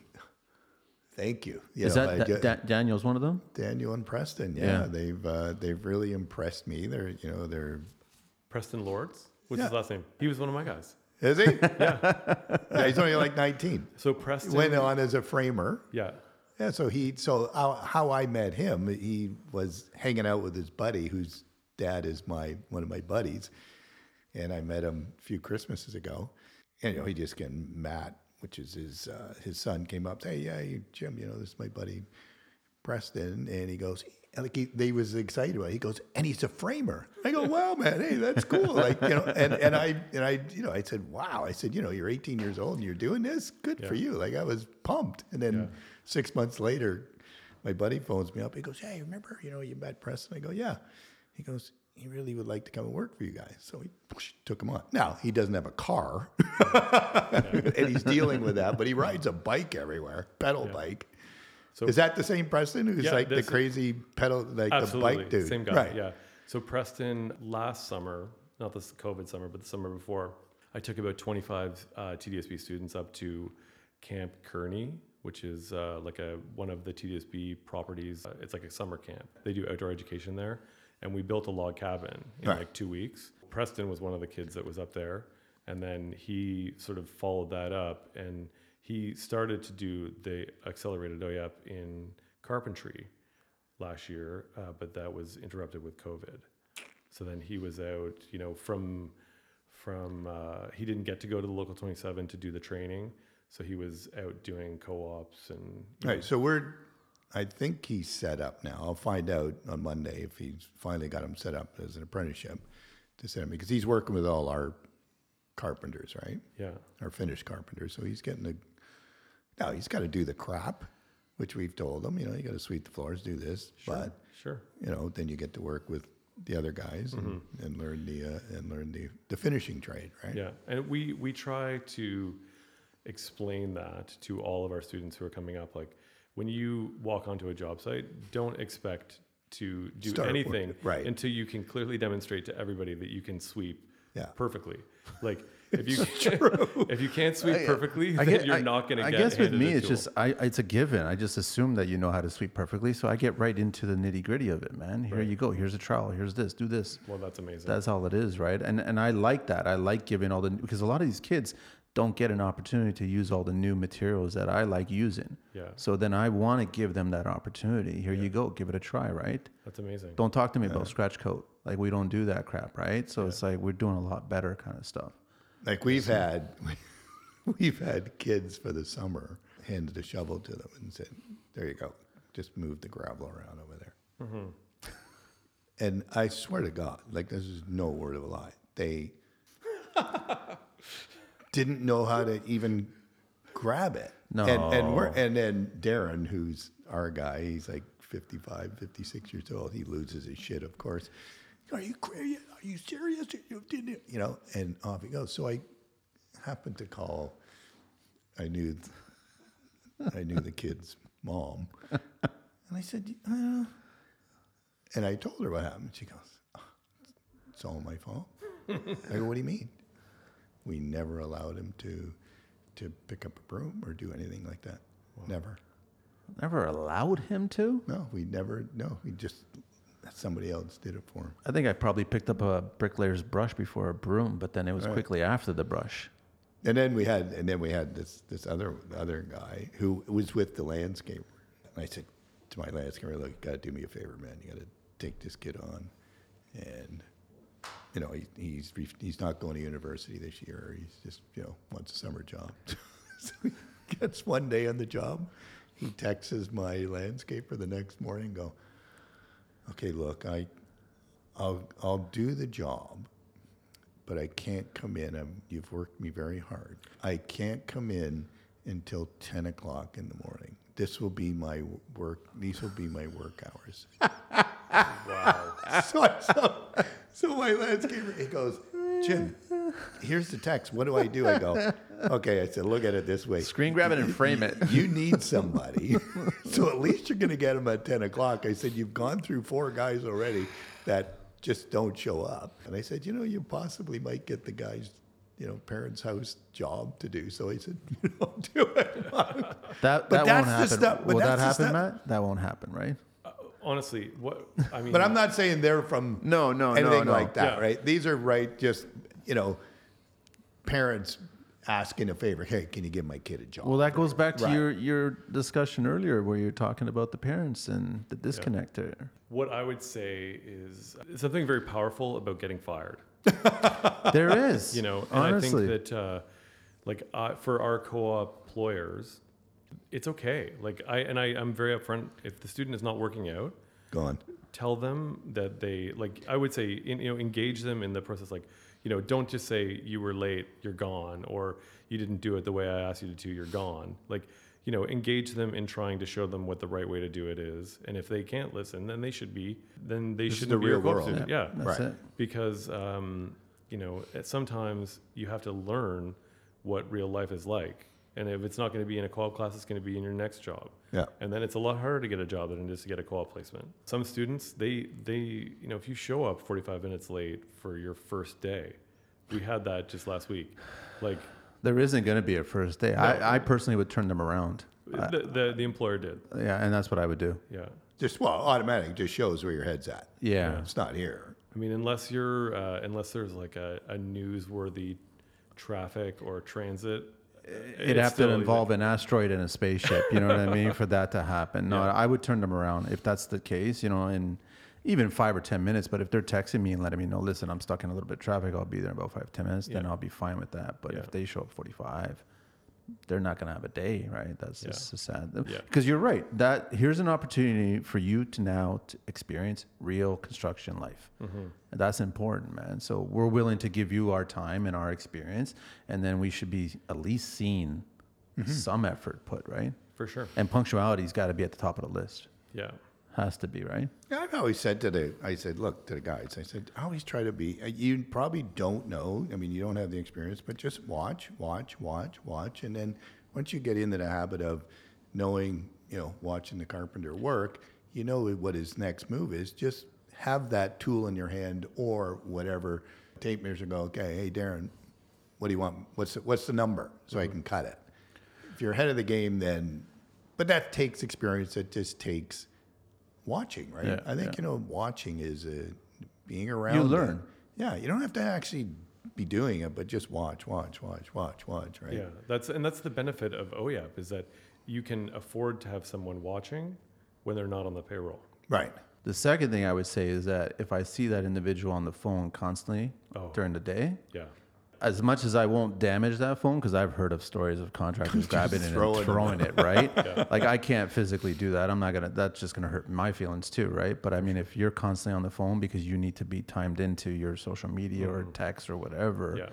thank you. you is know, that I Da- Da- Daniel's one of them? Daniel and Preston? Yeah, Yeah. they've uh, they've really impressed me. They're you know they're Preston Lords? What's Yeah. his last name? He was one of my guys. is he? yeah. Yeah. He's only like 19. So Preston Went on as a framer. Yeah. Yeah, so he so how, how I met him, he was hanging out with his buddy, whose dad is my one of my buddies, and I met him a few Christmases ago, and you know he just getting Matt, which is his uh, his son, came up, hey, yeah, you- Jim, you know this is my buddy Preston, and he goes, like he, they was excited about. it. He goes, and he's a framer. I go, wow, man, hey, that's cool. Like you know, and and I and I you know I said, wow, I said, you know, you're 18 years old and you're doing this, good for you. Like I was pumped, and then Yeah. six months later, my buddy phones me up. He goes, hey, remember, you know, you met Preston? I go, yeah. He goes, he really would like to come and work for you guys. So he whoosh, took him on. Now he doesn't have a car, and he's dealing with that, but he rides a bike everywhere, pedal bike. So Is that the same Preston who's Yeah, like the crazy pedal, like the bike dude? same guy. Right. Yeah. So Preston last summer, not this COVID summer, but the summer before, I took about 25 uh, TDSB students up to Camp Kearney, which is uh, like a one of the TDSB properties. Uh, It's like a summer camp. They do outdoor education there, and we built a log cabin in Right. like two weeks. Preston was one of the kids that was up there, and then he sort of followed that up, and he started to do the accelerated OYAP in carpentry last year, uh, but that was interrupted with COVID. So then he was out, you know, from from uh, he didn't get to go to the local 27 to do the training, so he was out doing co-ops and Right. So we're, I think he's set up now. I'll find out on Monday if he's finally got him set up as an apprenticeship to set him because he's working with all our carpenters, right? yeah, Our finished carpenters. So he's getting the, now he's got to do the crap, which we've told him, you know, you got to sweep the floors, do this. But, sure, you know, then you get to work with the other guys and, and learn the, uh, and learn the, the finishing trade, right? yeah, and we we try to explain that to all of our students who are coming up. Like when you walk onto a job site, don't expect to do Start anything right. until you can clearly demonstrate to everybody that you can sweep Yeah. perfectly. Like if you if you can't sweep perfectly, I then get- you're I- not going to I get. guess with me, it's tool. just I. It's a given. I just assume that you know how to sweep perfectly, so I get right into the nitty gritty of it, man. Here Right. you go. Here's a trowel. Here's this. Do this. well, that's amazing. That's all it is, right? And and I like that. I like giving all the because a lot of these kids don't get an opportunity to use all the new materials that I like using. Yeah. So then I want to give them that opportunity. Here you go. Give it a try, right? that's amazing. Don't talk to me about scratch coat. Like we don't do that crap, right? So it's like we're doing a lot better kind of stuff. Like we've had, we've had kids for the summer handed a shovel to them and said, "There you go, just move the gravel around over there." Mm-hmm. And I swear to God, like this is no word of a lie, they didn't know how to even grab it. And, and we're and then Darren, who's our guy, he's like 55, 56 years old. He loses his shit, of course. Are you crazy? Are you serious? You didn't, you know? And off he goes. So I happened to call. I knew, I knew the kid's mom, and I said, uh, and I told her what happened. She goes, "Oh, "It's all my fault." I go, "What do you mean?" We never allowed him to to pick up a broom or do anything like that. Never. Never allowed him to. No, we never. No, we just somebody else did it for him. I think I probably picked up a bricklayer's brush before a broom, but then it was Right. quickly after the brush. And then we had, and then we had this this other other guy who was with the landscaper. And I said to my landscaper, "Look, you got to do me a favor, man. You got to take this kid on." And you know, he, he's he's not going to university this year. He's just you know wants a summer job. so he gets one day on the job. He texts my landscaper the next morning. and Go, okay, look, I, I'll I'll do the job but I can't come in. I'm, you've worked me very hard. I can't come in until 10 o'clock in the morning. This will be my work. These will be my work hours. wow. So, so, so my landscaper, he goes, Jim, here's the text. What do I do? I go, okay. I said, look at it this way. Screen grab it and frame it. You need somebody. so at least you're going to get them at 10 o'clock. I said, You've gone through four guys already that just don't show up. And I said, You know, you possibly might get the guy's, you know, parents' house job to do. So I said, You know, do it. That But that that's won't the happen. Will that happen, Matt? That won't happen, right? Honestly, what I mean, but I'm not saying they're from No, no, no, anything no. like that, Yeah. right? These are right, just, you know, parents asking a favor. Hey, can you give my kid a job? Well, that goes back to Right. your your discussion earlier, where you're talking about the parents and the disconnect there. what I would say is something very powerful about getting fired. There is, you know and honestly. i think that uh, like uh, for our co-op employers it's okay like i and I, i'm very upfront if the student is not working out Gone. tell them that they like i would say in, you know engage them in the process like you know don't just say you were late you're gone or you didn't do it the way i asked you to do you're gone like you know engage them in trying to show them what the right way to do it is and if they can't listen then they should be then they shouldn't the be your real world. student. yeah That's Right. it. because um, you know at- sometimes you have to learn what real life is like and if it's not going to be in a co-op class it's going to be in your next job Yeah. and then it's a lot harder to get a job than it is to get a co-op placement some students they they you know if you show up 45 minutes late for your first day we had that just last week like There isn't going to be a first day. I, I personally would turn them around. the, the the employer did. Yeah, and that's what I would do. Yeah. Just well, automatic just shows where your head's at. Yeah. It's not here. I mean, unless you're uh, unless there's like a, a newsworthy traffic or transit, It'd have to involve an asteroid and a spaceship. You know what I mean for that to happen. No, Yeah. I would turn them around if that's the case. You know, in even five or ten minutes. But if they're texting me and letting me know, listen, I'm stuck in a little bit of traffic. I'll be there in about five ten minutes. Then I'll be fine with that. But Yeah. if they show up 45, they're not going to have a day, right? That's Yeah. just so sad. Yeah. Because you're right. That here's an opportunity for you to now to experience real construction life. Mm-hmm. That's important, man. So we're willing to give you our time and our experience, and then we should be at least seeing Mm-hmm. some effort put, right? for sure. And punctuality's got to be at the top of the list. Yeah. Has to be, right? I've always said to the, I said, look to the guys, I said, I always try to be, uh, you probably don't know, I mean, you don't have the experience, but just watch, watch, watch, watch. And then once you get into the habit of knowing, you know, watching the carpenter work, you know what his next move is. Just have that tool in your hand or whatever tape measure go, okay, hey, Darren, what do you want? What's the, what's the number so I can cut it? If you're ahead of the game, then, but that takes experience. It just takes watching, right? Yeah, I think yeah. you know, watching is uh, being around. You it. learn. Yeah, you don't have to actually be doing it, but just watch, watch, watch, watch, watch, right? Yeah. That's and that's the benefit of OYAP is that you can afford to have someone watching when they're not on the payroll. Right. The second thing I would say is that if I see that individual on the phone constantly Oh. during the day, Yeah. As much as I won't damage that phone, because I've heard of stories of contractors grabbing it throw and in throwing it, right? Like I can't physically do that. I'm not gonna. That's just gonna hurt my feelings too, right? But I mean, if you're constantly on the phone because you need to be timed into your social media or text or whatever, Yeah.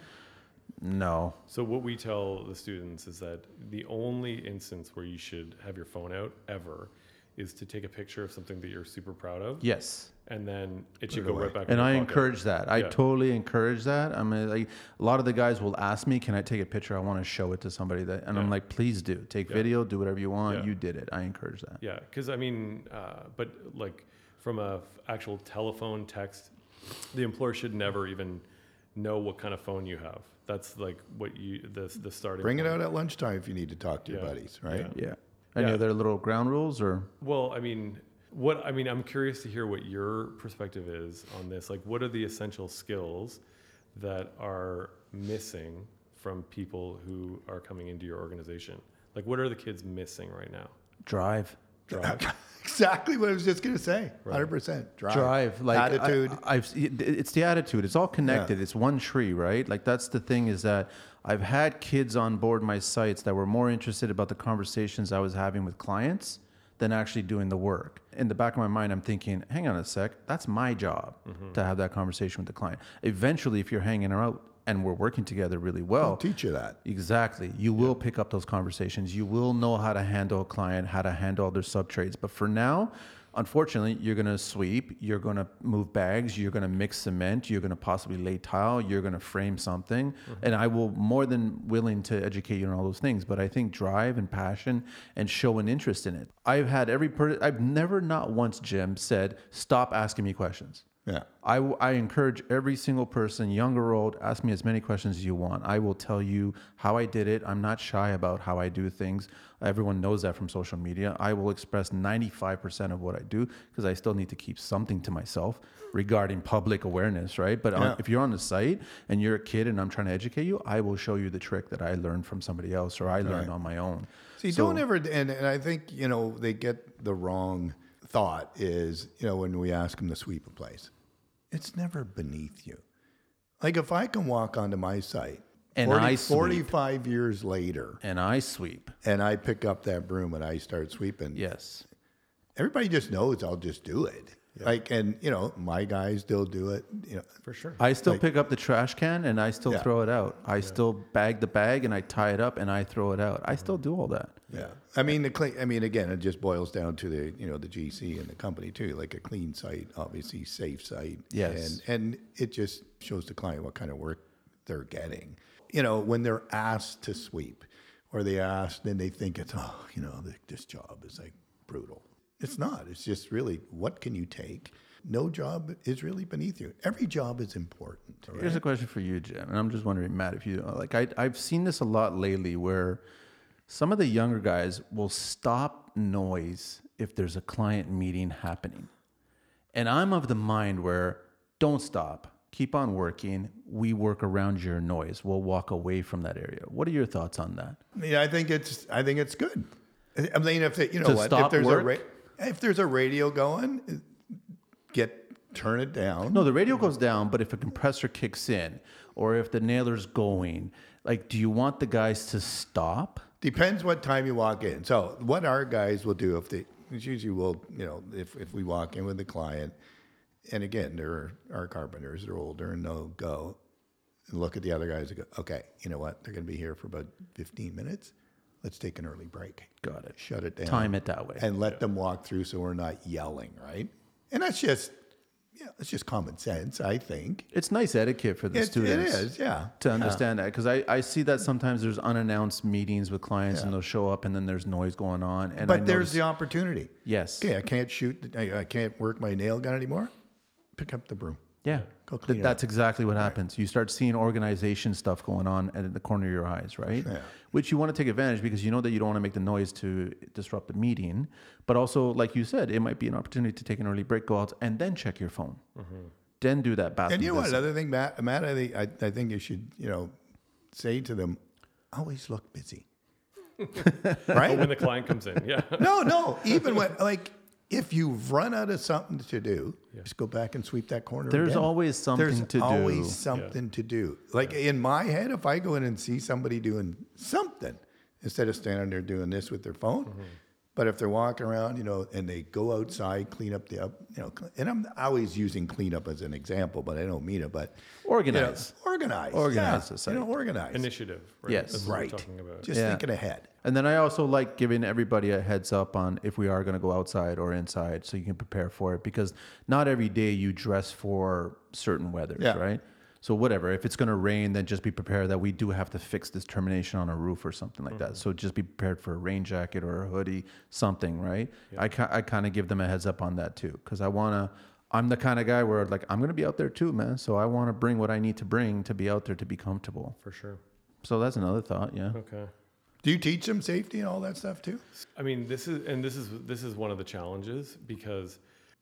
no, So what we tell the students is that the only instance where you should have your phone out ever is to take a picture of something that you're super proud of, yes. And then it should it go away. right back. And your I pocket. encourage that. I Yeah. totally encourage that. I mean, like a lot of the guys will ask me, "Can I take a picture? I want to show it to somebody." That, and I'm like, "Please do. Take Yeah. video. Do whatever you want. Yeah. You did it. I encourage that." Yeah, because I mean, uh, but like from a f- actual telephone text, the employer should never even know what kind of phone you have. That's like what you the the starting. Bring it out at lunchtime if you need to talk to your buddies, right? Yeah. Yeah. Any Yeah. other little ground rules or? Well, I mean, what I mean, I'm curious to hear what your perspective is on this. Like, what are the essential skills that are missing from people who are coming into your organization? Like, what are the kids missing right now? Drive. Drive. exactly what I was just going to say. Right. Hundred percent. Drive. Drive. Like attitude. I've. It's the attitude. It's all connected. It's one tree, right? Like that's the thing is that I've had kids on board my sites that were more interested about the conversations I was having with clients than actually doing the work. In the back of my mind, I'm thinking, hang on a sec, that's my job mm-hmm. to have that conversation with the client. Eventually, if you're hanging out and we're working together really well, I'll teach you that. Exactly. You will pick up those conversations. You will know how to handle a client, how to handle other sub trades. But for now, unfortunately, you're going to sweep, you're going to move bags, you're going to mix cement, you're going to possibly lay tile, you're going to frame something. Mm-hmm. And I will more than willing to educate you on all those things. But I think drive and passion and show an interest in it. I've had every person, I've never not once, Jim, said, stop asking me questions. Yeah. I, I encourage every single person, young or old, ask me as many questions as you want. I will tell you how I did it. I'm not shy about how I do things. Everyone knows that from social media. I will express 95% of what I do because I still need to keep something to myself regarding public awareness, right? But on, if you're on the site and you're a kid and I'm trying to educate you, I will show you the trick that I learned from somebody else or I learned on my own. See, So- don't ever, and, and I think, you know, they get the wrong thought is, you know, when we ask them to sweep a place, it's never beneath you. Like if I can walk onto my site And 40 I sweep. 45 years later And I sweep. and I pick up that broom and I start sweeping, Yes. everybody just knows I'll just do it. Like, and, you know, my guys still do it, you know. For sure. I still pick up the trash can and I still Yeah. throw it out. I still bag the bag and I tie it up and I throw it out. I mm-hmm. still do all that. Yeah, I mean the clean. I mean again, it just boils down to the you know the GC and the company too. Like a clean site, obviously safe site. Yes. and and it just shows the client what kind of work they're getting. You know, when they're asked to sweep, or they ask, then they think it's oh, you know, this job is like brutal. It's not. It's just really what can you take no job is really beneath you. Every job is important. Here's a question for you, Jim, and I'm just wondering, Matt, if you like, I, I've seen this a lot lately, where some of the younger guys will stop noise if there's a client meeting happening, and I'm of the mind where don't stop, keep on working. We work around your noise. We'll walk away from that area. What are your thoughts on that? Mean, I think it's I think it's good. I mean, if you know To what, stop if there's work? a ra- if there's a radio going, get turn it down. No, the radio goes down, but if a compressor kicks in, or if the nailer's going, like, do you want the guys to stop? Depends what time you walk in. So what our guys will do if they it's usually will you know if if we walk in with the client, and again they're our carpenters, they're older and they'll go and look at the other guys and go, okay, you know what, they're going to be here for about fifteen minutes. Let's take an early break. Got it. Shut it down. Time it that way. and let them walk through so we're not yelling, right? And that's just yeah, it's just common sense, I think. It's nice etiquette for the It, it students. is, yeah. to understand that because I, I see that sometimes there's unannounced meetings with clients and they'll show up and then there's noise going on and I But there's notice- the opportunity. yes Okay, I can't shoot. I, I can't work my nail gun anymore. Pick up the broom. Yeah Go clean it that's exactly what happens you start seeing organization stuff going on at the corner of your eyes right Yeah. which you want to take advantage because you know that you don't want to make the noise to disrupt the meeting but also like you said it might be an opportunity to take an early break go out and then check your phone mm-hmm. then do that bathroom And you know what? Another thing, Matt, Matt, I think I, I think you should, you know, say to them, always look busy. But right? when the client comes in, yeah. No, no. Even when like if you've run out of something to do, just go back and sweep that corner. There's again. always something There's to do. There's always something to do. Like in my head, if I go in and see somebody doing something instead of standing there doing this with their phone, Mm-hmm. But if they're walking around, you know, and they go outside, clean up the up, you know, and I'm always using clean up as an example, but I don't mean it, but you know, Organize. organize, Organize yeah, the you know, organize, Initiative, right? Yes. That's what right? we're talking about. Just Yeah. thinking ahead. And then I also like giving everybody a heads up on if we are going to go outside or inside so you can prepare for it because not every day you dress for certain weathers, Yeah. right? So whatever, if it's going to rain, then just be prepared that we do have to fix this termination on a roof or something like that. Mm-hmm. So just be prepared for a rain jacket or a hoodie, something, right? I ki- I kind of give them a heads up on that too because I want to I'm the kind of guy where like I'm going to be out there too, man. So I want to bring what I need to bring to be out there to be comfortable. For sure. So that's another thought, yeah. Okay. Do you teach them safety and all that stuff too? I mean, this is and this is this is one of the challenges because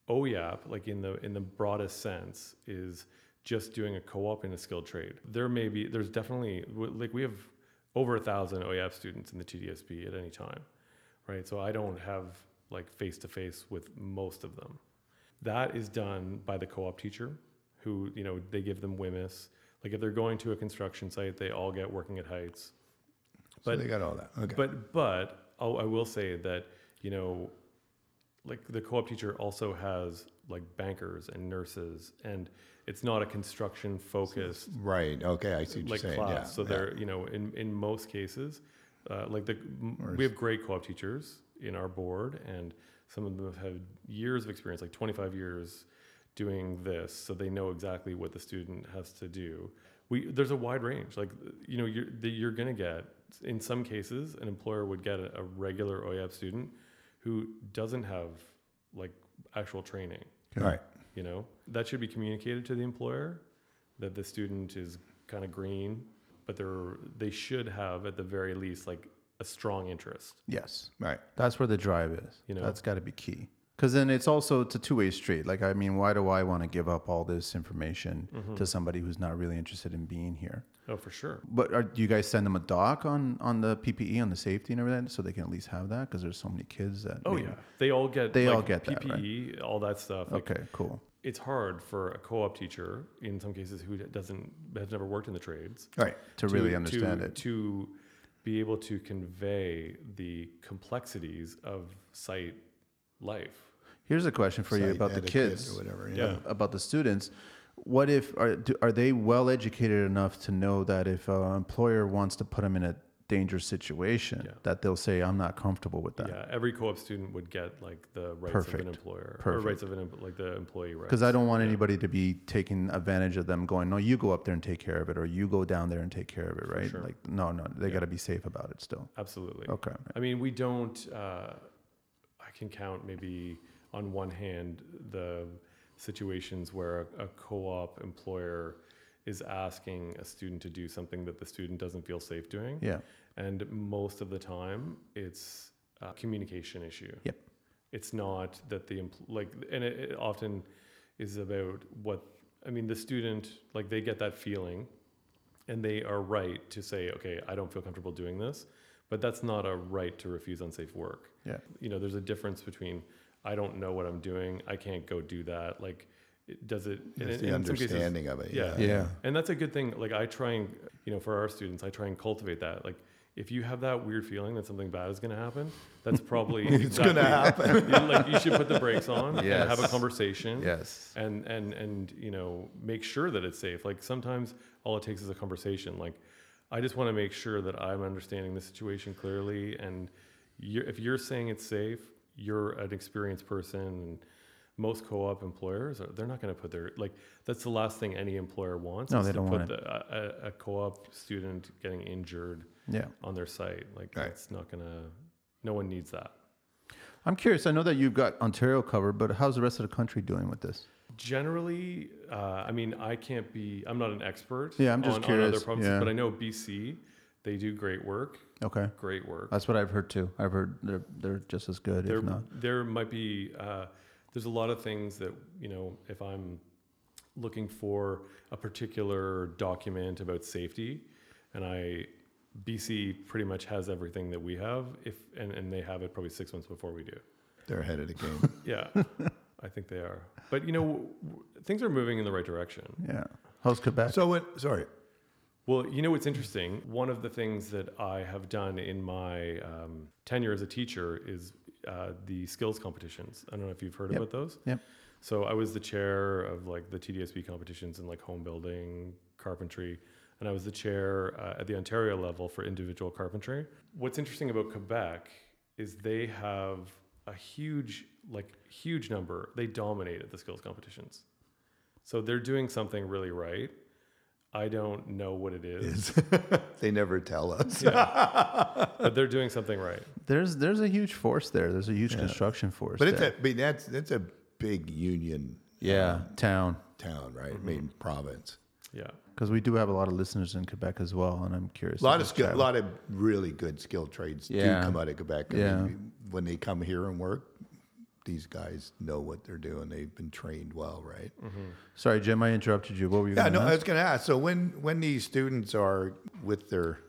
OYAP, like in the in the broadest sense, is just doing a co-op in a skilled trade. There may be there's definitely like we have over a thousand OYAP students in the TDSB at any time, right? So I don't have like face to face with most of them. That is done by the co-op teacher, who you know they give them WHMIS. Like if they're going to a construction site, they all get working at heights. So But- they got all that. Okay. But but I'll, I will say that you know, like the co-op teacher also has like bankers and nurses, and it's not a construction focused right. Okay. I see what like you're saying. class. Yeah. so yeah. they're you know in in most cases, uh, like the we have great co-op teachers in our board, and some of them have had years of experience, like 25 years doing this, so they know exactly what the student has to do. We there's a wide range. Like you know you're that you're gonna get in some cases an employer would get a, a regular OYAP student who doesn't have like actual training All right. You know that should be communicated to the employer that the student is kind of green but they're they should have at the very least like a strong interest Yes. Right. That's where the drive is. You know? that's got to be key. Because then it's also it's a two way street. Like I mean, why do I want to give up all this information Mm-hmm. to somebody who's not really interested in being here? oh for sure But are, do you guys send them a doc on on the PPE, on the safety and everything, so they can at least have that? Because there's so many kids that. oh maybe- yeah they all get They all like, get that, right? ppe all that stuff like, Okay. Cool. it's hard for a co-op teacher in some cases who doesn't has never worked in the trades Right. To, really understand to, it. to be able to convey the complexities of site life Here's a question for you about the kids. or whatever. Yeah. about the students. What if are do, are they well educated enough to know that if an employer wants to put them in a dangerous situation, Yeah. that they'll say, "I'm not comfortable with that." Yeah, every co-op student would get like the rights of an employer or rights of an like the employee rights. Because I don't want anybody to be taking advantage of them going, no, you go up there and take care of it, or you go down there and take care of it, right? sure. Like, no, no, they Yeah. got to be safe about it still. Absolutely. Okay. I mean, we don't. Uh, I can count maybe on one hand the situations where a, a co-op employer is asking a student to do something that the student doesn't feel safe doing. Yeah. And most of the time, it's a communication issue. Yep. It's not that the empl- like, and it, it often is about what I mean. The student like they get that feeling, and they are right to say, okay, I don't feel comfortable doing this, but that's not a right to refuse unsafe work. Yeah. You know, there's a difference between I don't know what I'm doing, I can't go do that. Like, it, does it? It's in- the in some cases- understanding of it. yeah. Yeah. Yeah. and that's a good thing. Like I try and, you know, for our students, I try and cultivate that. Like if you have that weird feeling that something bad is going to happen, that's probably It's gonna happen. You, like you should put the brakes on and have a conversation. Yes. And and and you know make sure that it's safe. Like sometimes all it takes is a conversation. Like I just want to make sure that I'm understanding the situation clearly. And you're, if you're saying it's safe, you're an experienced person. And most co-op employers, are, they're not going to put their like. That's the last thing any employer wants. No, they to don't put want the, a, a, co-op student getting injured Yeah. on their site. Like Right. it's not gonna. No one needs that. I'm curious. I know that you've got Ontario covered, but how's the rest of the country doing with this? Generally, uh, I mean, I can't be. I'm not an expert. Yeah, I'm just on, on curious, other provinces, yeah. but I know BC. They do great work. Okay. Great work. That's what I've heard too. I've heard they're they're just as good, there, if not. there might be. Uh, there's a lot of things that you know. If I'm looking for a particular document about safety, and I BC pretty much has everything that we have. If and, and they have it probably six months before we do. They're ahead of the game. Yeah, I think they are. But you know, w- w- things are moving in the right direction. Yeah. How's Quebec? so what? Sorry. Well, you know what's interesting? One of the things that I have done in my um, tenure as a teacher is uh, the skills competitions. I don't know if you've heard Yep. about those. Yep. So I was the chair of like the TDSB competitions in like home building, carpentry, and I was the chair uh, at the Ontario level for individual carpentry. What's interesting about Quebec is they have a huge, like huge number. They dominate at the skills competitions. So they're doing something really right. I don't know what it is. they never tell us. but they're doing something right. There's there's a huge force there. There's a huge construction force. But it's there. a, I mean, that's that's a big union yeah town town, right? Mm-hmm. I mean, province. Yeah. because we do have a lot of listeners in Quebec as well, and I'm curious. A lot of just skill, a lot of really good skilled trades Yeah. do come out of Quebec. I Yeah. mean, when they come here and work, these guys know what they're doing. They've been trained well, right? Mm-hmm. Sorry, Jim, I interrupted you. What were you? Yeah, gonna no, I was going to ask. So when when these students are with their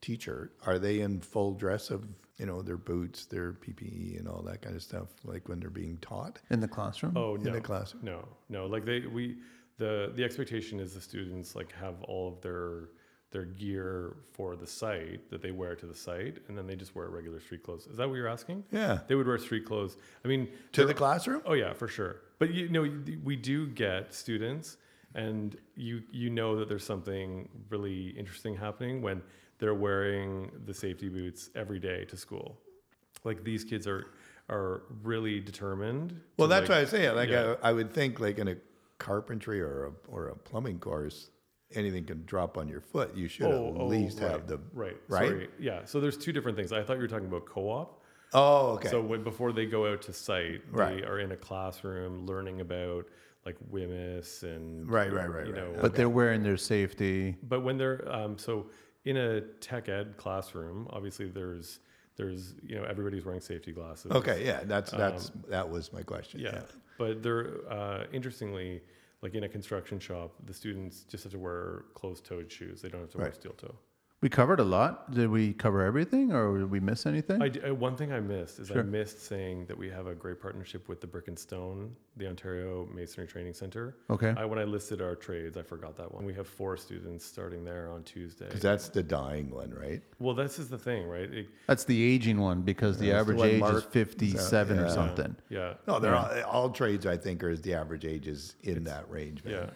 teacher, are they in full dress of you know their boots, their PPE, and all that kind of stuff, like when they're being taught? in the classroom. Oh In no. the class? No, no. Like they we the the expectation is the students like have all of their their gear for the site that they wear to the site, and then they just wear regular street clothes. Is that what you're asking? Yeah, They would wear street clothes. I mean, to the classroom. Oh yeah, for sure. But you know, we do get students, and you you know that there's something really interesting happening when they're wearing the safety boots every day to school. Like these kids are are really determined. Well, that's like, what I was saying. Like yeah. I, I would think, like in a carpentry or a or a plumbing course, anything can drop on your foot. You should Oh, at oh, least right, have the right, right? Sorry. Yeah. So there's two different things. I thought you were talking about co-op. Oh, okay. So when before they go out to site, Right. they are in a classroom learning about like WHMIS and Right, right, right, you right. know, but they're wearing their safety. But when they're um, so in a tech ed classroom, obviously there's there's you know everybody's wearing safety glasses. okay, yeah, that's that's that was my question. Um, Yeah, but they're uh, interestingly like in a construction shop, the students just have to wear closed-toed shoes. They don't have to wear Right. steel toe. We covered a lot. Did we cover everything, or did we miss anything? I d- uh, one thing I missed is I missed saying that we have a great partnership with the Brick and Stone, the Ontario Masonry Training Center. okay. I, when I listed our trades, I forgot that one. We have four students starting there on Tuesday. because that's the dying one, right? Well, this is the thing, right? It- That's the aging one because the That's the average one age is Mark- 57 or yeah. something. yeah. No, they're all, all trades. I think are the average age is in that range. Man. Yeah,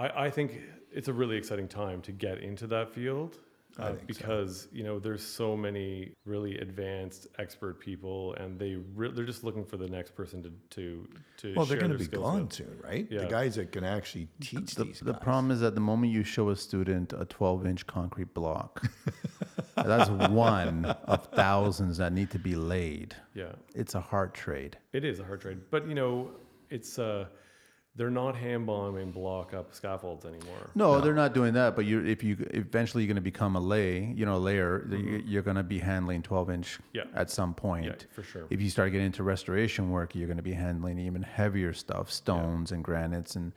I, I think it's a really exciting time to get into that field I uh, think so. because you know there's so many really advanced expert people, and they re- they're just looking for the next person to to to. Well, they're going to be gone with. soon, right? Yeah. The guys that can actually teach The, these the guys. problem is that the moment you show a student a 12 inch concrete block, that's one of thousands that need to be laid. Yeah, It's a hard trade. it is a hard trade, but you know it's uh, they're not hand bombing block up scaffolds anymore. No, they're not doing that. But you, if you eventually you're going to become a lay, you know, a layer, you- you're going to be handling 12 inch Mm-hmm. Yeah. at some point. Yeah, for sure. If you start getting into restoration work, you're going to be handling even heavier stuff, stones and granites, and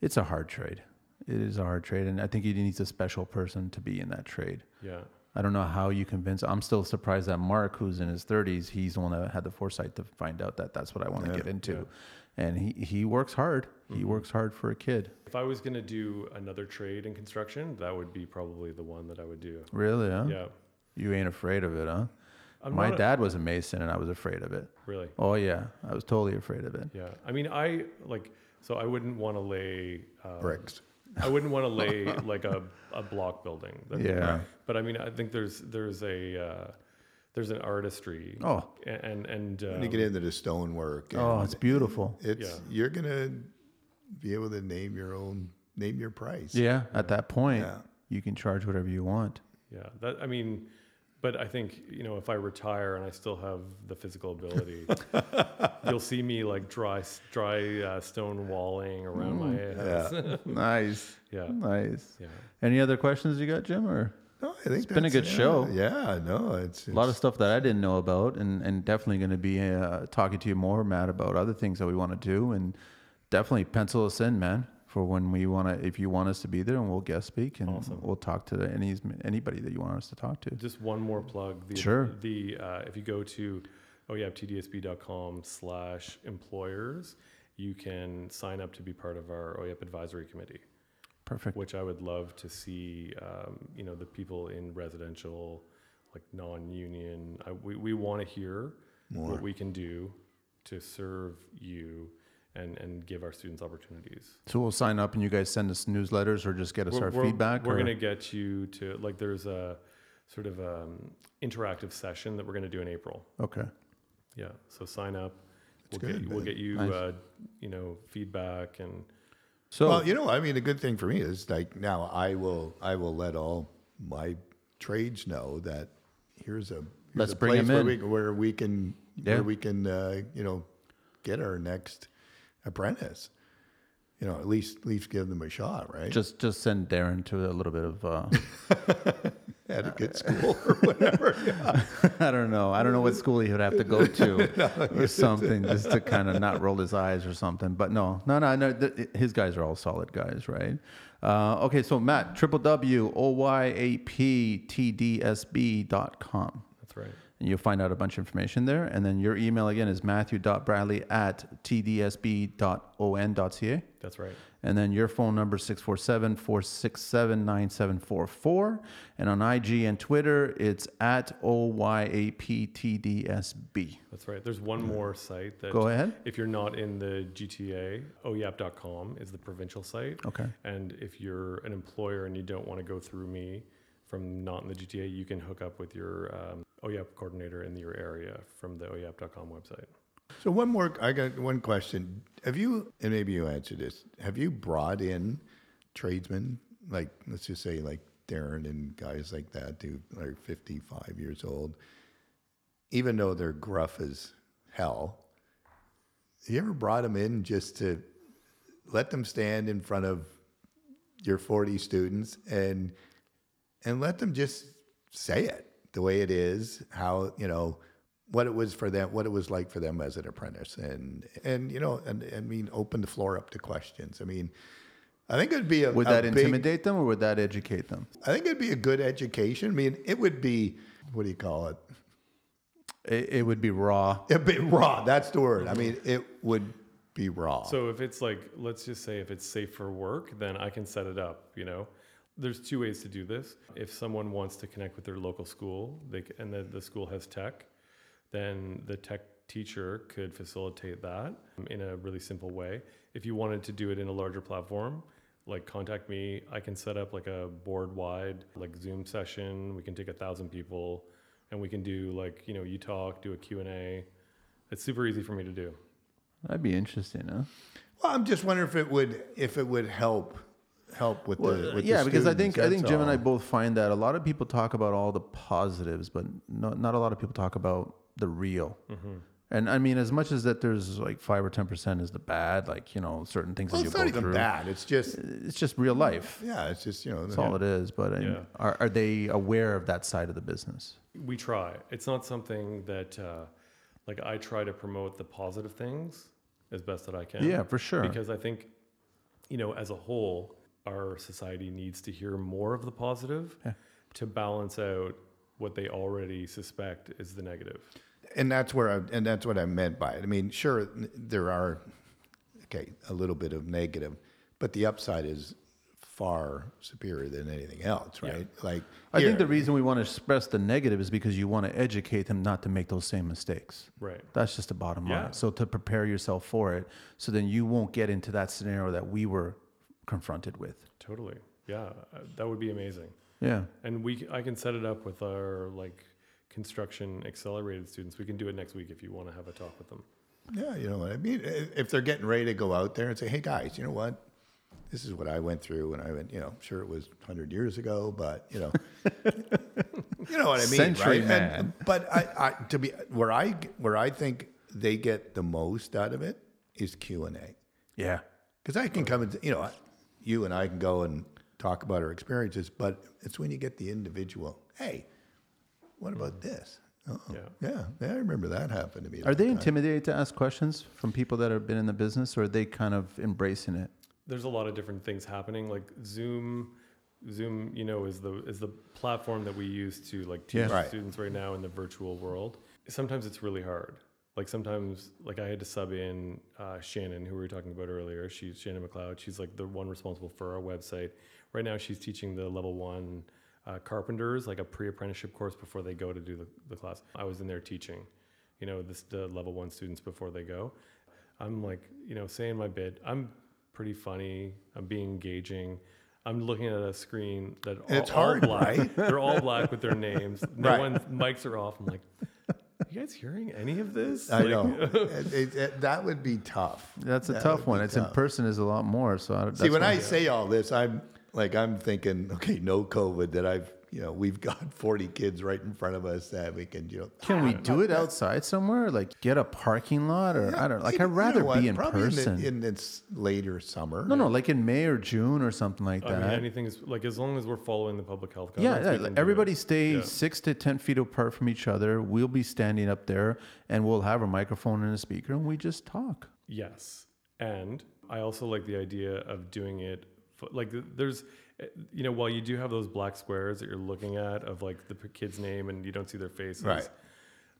it's a hard trade. It is a hard trade, and I think it needs a special person to be in that trade. Yeah. I don't know how you convince. I'm still surprised that Mark, who's in his 30s, he's the one that had the foresight to find out that that's what I want to Yeah, get into, and he he works hard. Mm-hmm. He works hard for a kid. If I was going to do another trade in construction, that would be probably the one that I would do. Really? Huh? Yeah. You ain't afraid of it, huh? I'm My not a- dad was a mason, and I was afraid of it. Really? Oh yeah, I was totally afraid of it. Yeah. I mean, I like, so I wouldn't want to lay um, Bricks. I wouldn't want to lay like a, a block building. That- Yeah. But I mean, I think there's there's a uh, there's an artistry. Oh. a- And and When you um, get into the stonework, Oh, it's beautiful. it's Yeah. you're gonna be able to name your own name your price. Yeah, at that point, Yeah. you can charge whatever you want. yeah, that I mean, but I think you know if I retire and I still have the physical ability, you'll see me like dry dry uh, stone walling around my house. Yeah. Nice, Yeah. nice. Yeah. Any other questions you got, Jim? Or No, I think been a good yeah, show. Yeah, no, it's, a lot of stuff that I didn't know about, and and definitely going to be uh, talking to you more, Matt, about other things that we want to do, and definitely pencil us in, man, for when we want to. If you want us to be there, and we'll guest speak, and Awesome. we'll talk to any anybody that you want us to talk to. Just one more plug. The, Sure. The uh, if you go to oh yeah tdsb.com slash employers, you can sign up to be part of our OYAP advisory committee, Perfect. which I would love to see. Um, you know the people in residential, like non-union. I, we we want to hear More. what we can do to serve you and and give our students opportunities. So we'll sign up, and you guys send us newsletters, or just get us our feedback. We're or- going to get you to like there's a sort of um, interactive session that we're going to do in April. Okay. Yeah, so sign up. That's we'll good, get we'll get you Nice. uh, you know feedback and So well, you know, I mean, the good thing for me is like now I will I will let all my trades know that here's a here's Let's a bring place 'em where in. we where we can Yeah. where we can uh, you know get our next apprentice. You know, at least at least give them a shot, right? just just send Darren to a little bit of. Uh, at a good school or whatever. I don't know. I don't know what school he would have to go to or something just to kind of not roll his eyes or something. But no, no, no, no. th- his guys are all solid guys, right? Uh, okay, so Matt, triple W O Y A P T D S B dot com. that's right. And you'll find out a bunch of information there. And then your email again is matthew.bradley at tdsb.on.ca. That's right. And then your phone number is 647 467 9744. And on IG and Twitter, it's at OYAPTDSB. That's right. There's one more site that Go ahead. if you're not in the GTA, oyap.com is the provincial site. Okay. And if you're an employer and you don't want to go through me from not in the GTA, you can hook up with your um, coordinator in your area from the oyap.com website. So one more, I got one question. Have you, and maybe you answer this, have you brought in tradesmen, like, let's just say like Darren and guys like that who are 55 years old, even though they're gruff as hell, you ever brought them in just to let them stand in front of your 40 students and and let them just say it the way it is, how, you know, what it was for them, what it was like for them as an apprentice. And, and you know, and I mean, open the floor up to questions. I mean, I think it'd be a, Would a that big- intimidate them or would that educate them? I think it'd be a good education. I mean, it would be, what do you call it? It, it would be raw. It'd be raw. That's the word. I mean, it would be raw. So if it's like, let's just say if it's safe for work, then I can set it up, you know? There's two ways to do this. If someone wants to connect with their local school they, and the, the school has tech, then the tech teacher could facilitate that um, in a really simple way. If you wanted to do it in a larger platform, like contact me, I can set up like a board wide like Zoom session. We can take a thousand people and we can do like, you know, you talk, do a Q&A. It's super easy for me to do. That'd be interesting, huh? well, I'm just wondering if it would, if it would help, help with the, with yeah, the because I think I think that's Jim and I both find that a lot of people talk about all the positives, but no, not a lot of people talk about the real. Mm-hmm. And I mean, as much as that, there's like five or ten percent is the bad, like you know, certain things Well, that you it's go not even through. bad. It's just It's just real life. yeah. It's just you know. That's all it is. But I- Yeah. are, are they aware of that side of the business? We try. It's not something that, uh, like, I try to promote the positive things as best that I can. Yeah, for sure. Because I think, you know, as a whole, our society needs to hear more of the positive Yeah. to balance out what they already suspect is the negative. and that's where I, and that's what I meant by it. I mean, sure, there are okay a little bit of negative, but the upside is far superior than anything else, Yeah. right? Like I think the reason we want to express the negative is because you want to educate them not to make those same mistakes. Right. That's just the bottom Yeah. line. So to prepare yourself for it, so then you won't get into that scenario that we were confronted with. Totally. Yeah. That would be amazing. Yeah. And we, c- I can set it up with our like construction accelerated students. We can do it next week if you want to have a talk with them. yeah, you know what I mean. If they're getting ready to go out there and say, "Hey guys, you know what? This is what I went through," and I went, you know, sure it was hundred years ago, but you know, you know what I mean, Century right? man. And, but I, I, to be where I where I think they get the most out of it is Q and A. Yeah. Because I can come and, you know, you and I can go and talk about our experiences, but it's when you get the individual, hey, what about mm. this? Oh, Yeah. yeah. yeah, I remember that happened to me. Are they time. intimidated to ask questions from people that have been in the business or are they kind of embracing it? There's a lot of different things happening. Like Zoom, Zoom, you know, is the is the platform that we use to like teach Yeah. Right. students right now in the virtual world. Sometimes it's really hard. Like sometimes, like I had to sub in uh, Shannon, who we were talking about earlier. She's Shannon McLeod. She's like the one responsible for our website. Right now, she's teaching the level one uh, carpenters, like a pre-apprenticeship course before they go to do the, the class. I was in there teaching, you know, this the level one students before they go. I'm like, you know, saying my bit. I'm pretty funny. I'm being engaging. I'm looking at a screen that It's all hard, black. right? They're all black with their names. No Right. one mics are off. I'm like, you guys hearing any of this? I Like, know. It- it- it- that would be tough. That's a That tough one. be It's in person is a lot more. So I, See, when why- I say all this, I'm like, I'm thinking, okay, no COVID, that I've, you know, we've got 40 kids right in front of us that we can, you know. Can we do it outside somewhere? Like get a parking lot or I don't know. Like You I'd know rather what? be in Probably person. In, the, in this later summer. no, no, like in May or June or something like I that. anything is like as long as we're following the public health yeah, guidelines. yeah, we like, everybody stay Yeah. six to ten feet apart from each other. We'll be standing up there and we'll have a microphone and a speaker and we just talk. Yes, and I also like the idea of doing it. f- Like there's, you know, while you do have those black squares that you're looking at of like the kid's name and you don't see their faces. Right.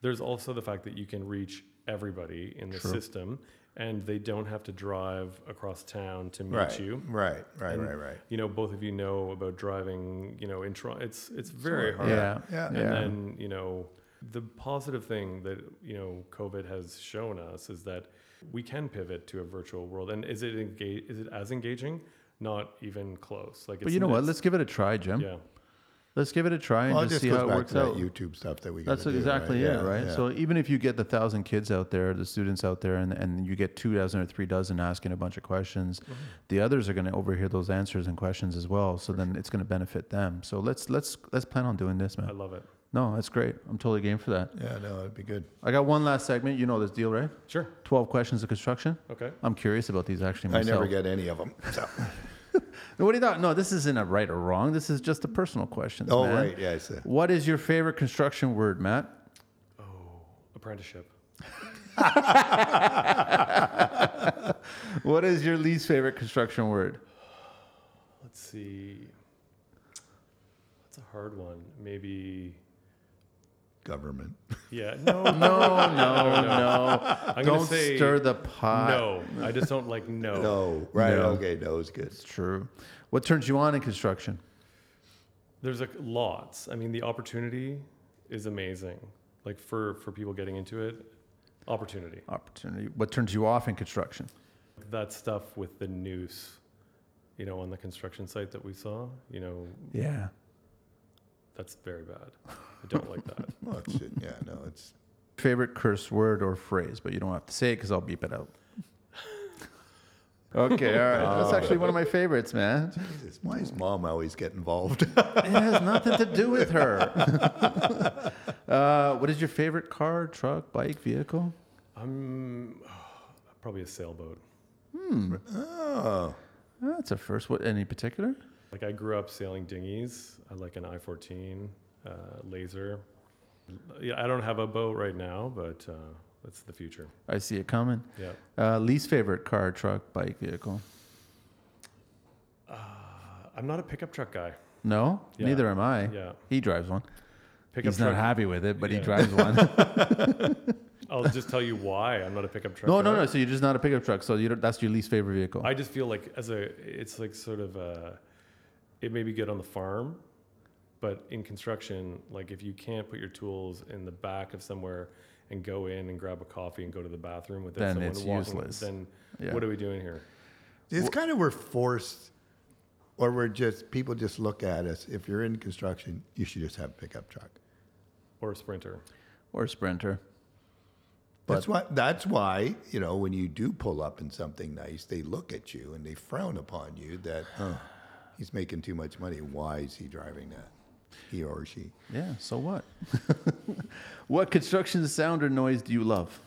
There's also the fact that you can reach everybody in the True. system, and they don't have to drive across town to meet Right, you. right, right, And, right, right. You know, both of you know about driving. You know, in Toronto, it's it's very hard. Yeah, yeah. And yeah. then, you know, the positive thing that, you know, COVID has shown us is that we can pivot to a virtual world. And is it engage, is it as engaging? Not even close. Like, But you know what? Let's give it a try, Jim. yeah, Let's give it a try and Well, it just just see goes how it back works to that out. YouTube stuff that we That's gotta do, exactly right? it, Yeah, right? yeah. So even if you get the thousand kids out there, the students out there, and, and you get two dozen or three dozen asking a bunch of questions, Mm-hmm. the others are going to overhear those answers and questions as well. So then it's going to benefit them. So let's let's let's plan on doing this, man. I love it. No, that's great. I'm totally game for that. yeah, no, it'd be good. I got one last segment. You know this deal, right? Sure. Twelve questions of construction. Okay. I'm curious about these actually I never get any of them. So. No, What do you thought? No, this isn't a right or wrong. This is just a personal question. Oh, man. right, yeah, I see. What is your favorite construction word, Matt? Oh, apprenticeship. What is your least favorite construction word? Let's see. That's a hard one. Maybe, Government. yeah. No, No, no, no. I'm Don't to say stir the pot. no. I just don't like no. No, right, No. okay, no is good. It's true. What turns you on in construction? There's like lots. I mean, the opportunity is amazing. Like for, for people getting into it, opportunity. Opportunity. What turns you off in construction? that stuff with the noose, you know, on the construction site that we saw, you know, Yeah. that's very bad. I don't like that. Well, it's, yeah, no, it's Favorite curse word or phrase, but you don't have to say it because I'll beep it out. Okay, all right. That's actually one of my favorites, man. Jesus, why does mom always get involved? It has nothing to do with her. uh, what is your favorite car, truck, bike, vehicle? I'm probably a sailboat. Hmm. Oh, That's a first. What any particular? Like I grew up sailing dinghies. I like an I-14 uh, laser. Yeah, I don't have a boat right now, but uh, that's the future. I see it coming. Yeah. Uh, least favorite car, truck, bike, vehicle. Uh, I'm not a pickup truck guy. No, Yeah. neither am I. Yeah. He drives one. Pickup He's truck. not happy with it, but he drives one. I'll just tell you why I'm not a pickup truck. no, no, guy. no. So you're just not a pickup truck. So you don't, that's your least favorite vehicle. I just feel like as a, it's like sort of a, it may be good on the farm, but in construction, like if you can't put your tools in the back of somewhere and go in and grab a coffee and go to the bathroom without Then someone it's walking, useless. then Yeah. what are we doing here? it's kind of we're forced, or we're just people just look at us. If you're in construction, you should just have a pickup truck. Or a sprinter? or a Sprinter. That's why. That's why you know when you do pull up in something nice, they look at you and they frown upon you that oh, he's making too much money. Why is he driving that? He or she. Yeah. So what? what construction sound or noise do you love?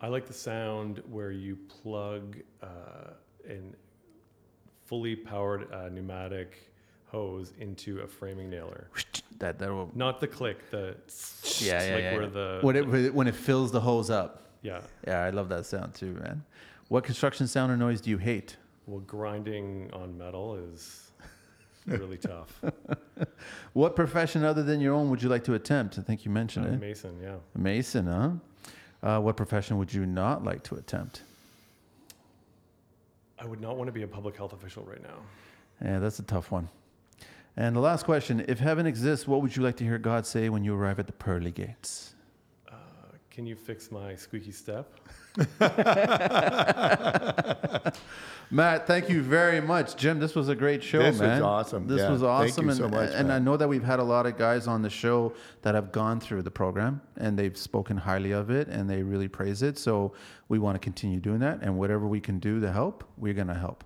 I like the sound where you plug uh, an fully powered uh, pneumatic hose into a framing nailer. That that will. Not the click, the Yeah, yeah, like yeah. where yeah. the when it when it fills the hose up. yeah. Yeah, I love that sound too, man. What construction sound or noise do you hate? Well, grinding on metal is really tough. What profession other than your own would you like to attempt? I think you mentioned Uh, it. Mason, yeah. Mason, huh? Uh, what profession would you not like to attempt? I would not want to be a public health official right now. Yeah, that's a tough one. And the last question If heaven exists, what would you like to hear God say when you arrive at the pearly gates? Can you fix my squeaky step? Matt, thank you very much. Jim, this was a great show, This was awesome. This Yeah, was thank awesome. you and so much, and I know that we've had a lot of guys on the show that have gone through the program and they've spoken highly of it and they really praise it. So we want to continue doing that. And whatever we can do to help, we're going to help.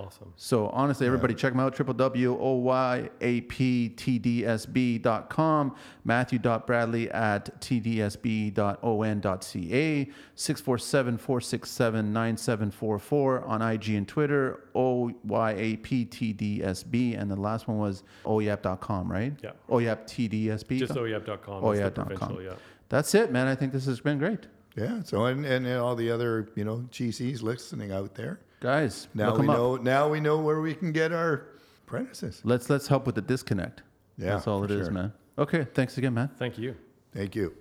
Awesome. So honestly, everybody check them out, www.oyaptdsb.com, matthew.bradley at tdsb.on.ca, 647-467-9744 on IG and Twitter, oyaptdsb, and the last one was oyap.com, right? Yeah. oyaptdsb. Just oyap.com. That's the oyap.com. provincial, yeah. That's it, man. I think this has been great. Yeah. So and, and all the other you know GCs listening out there. Guys, Now look we 'em up. know. Now we know where we can get our apprentices. Let's let's help with the disconnect. Yeah, That's all for it is, sure. man. Okay, thanks again, man. Thank you. Thank you.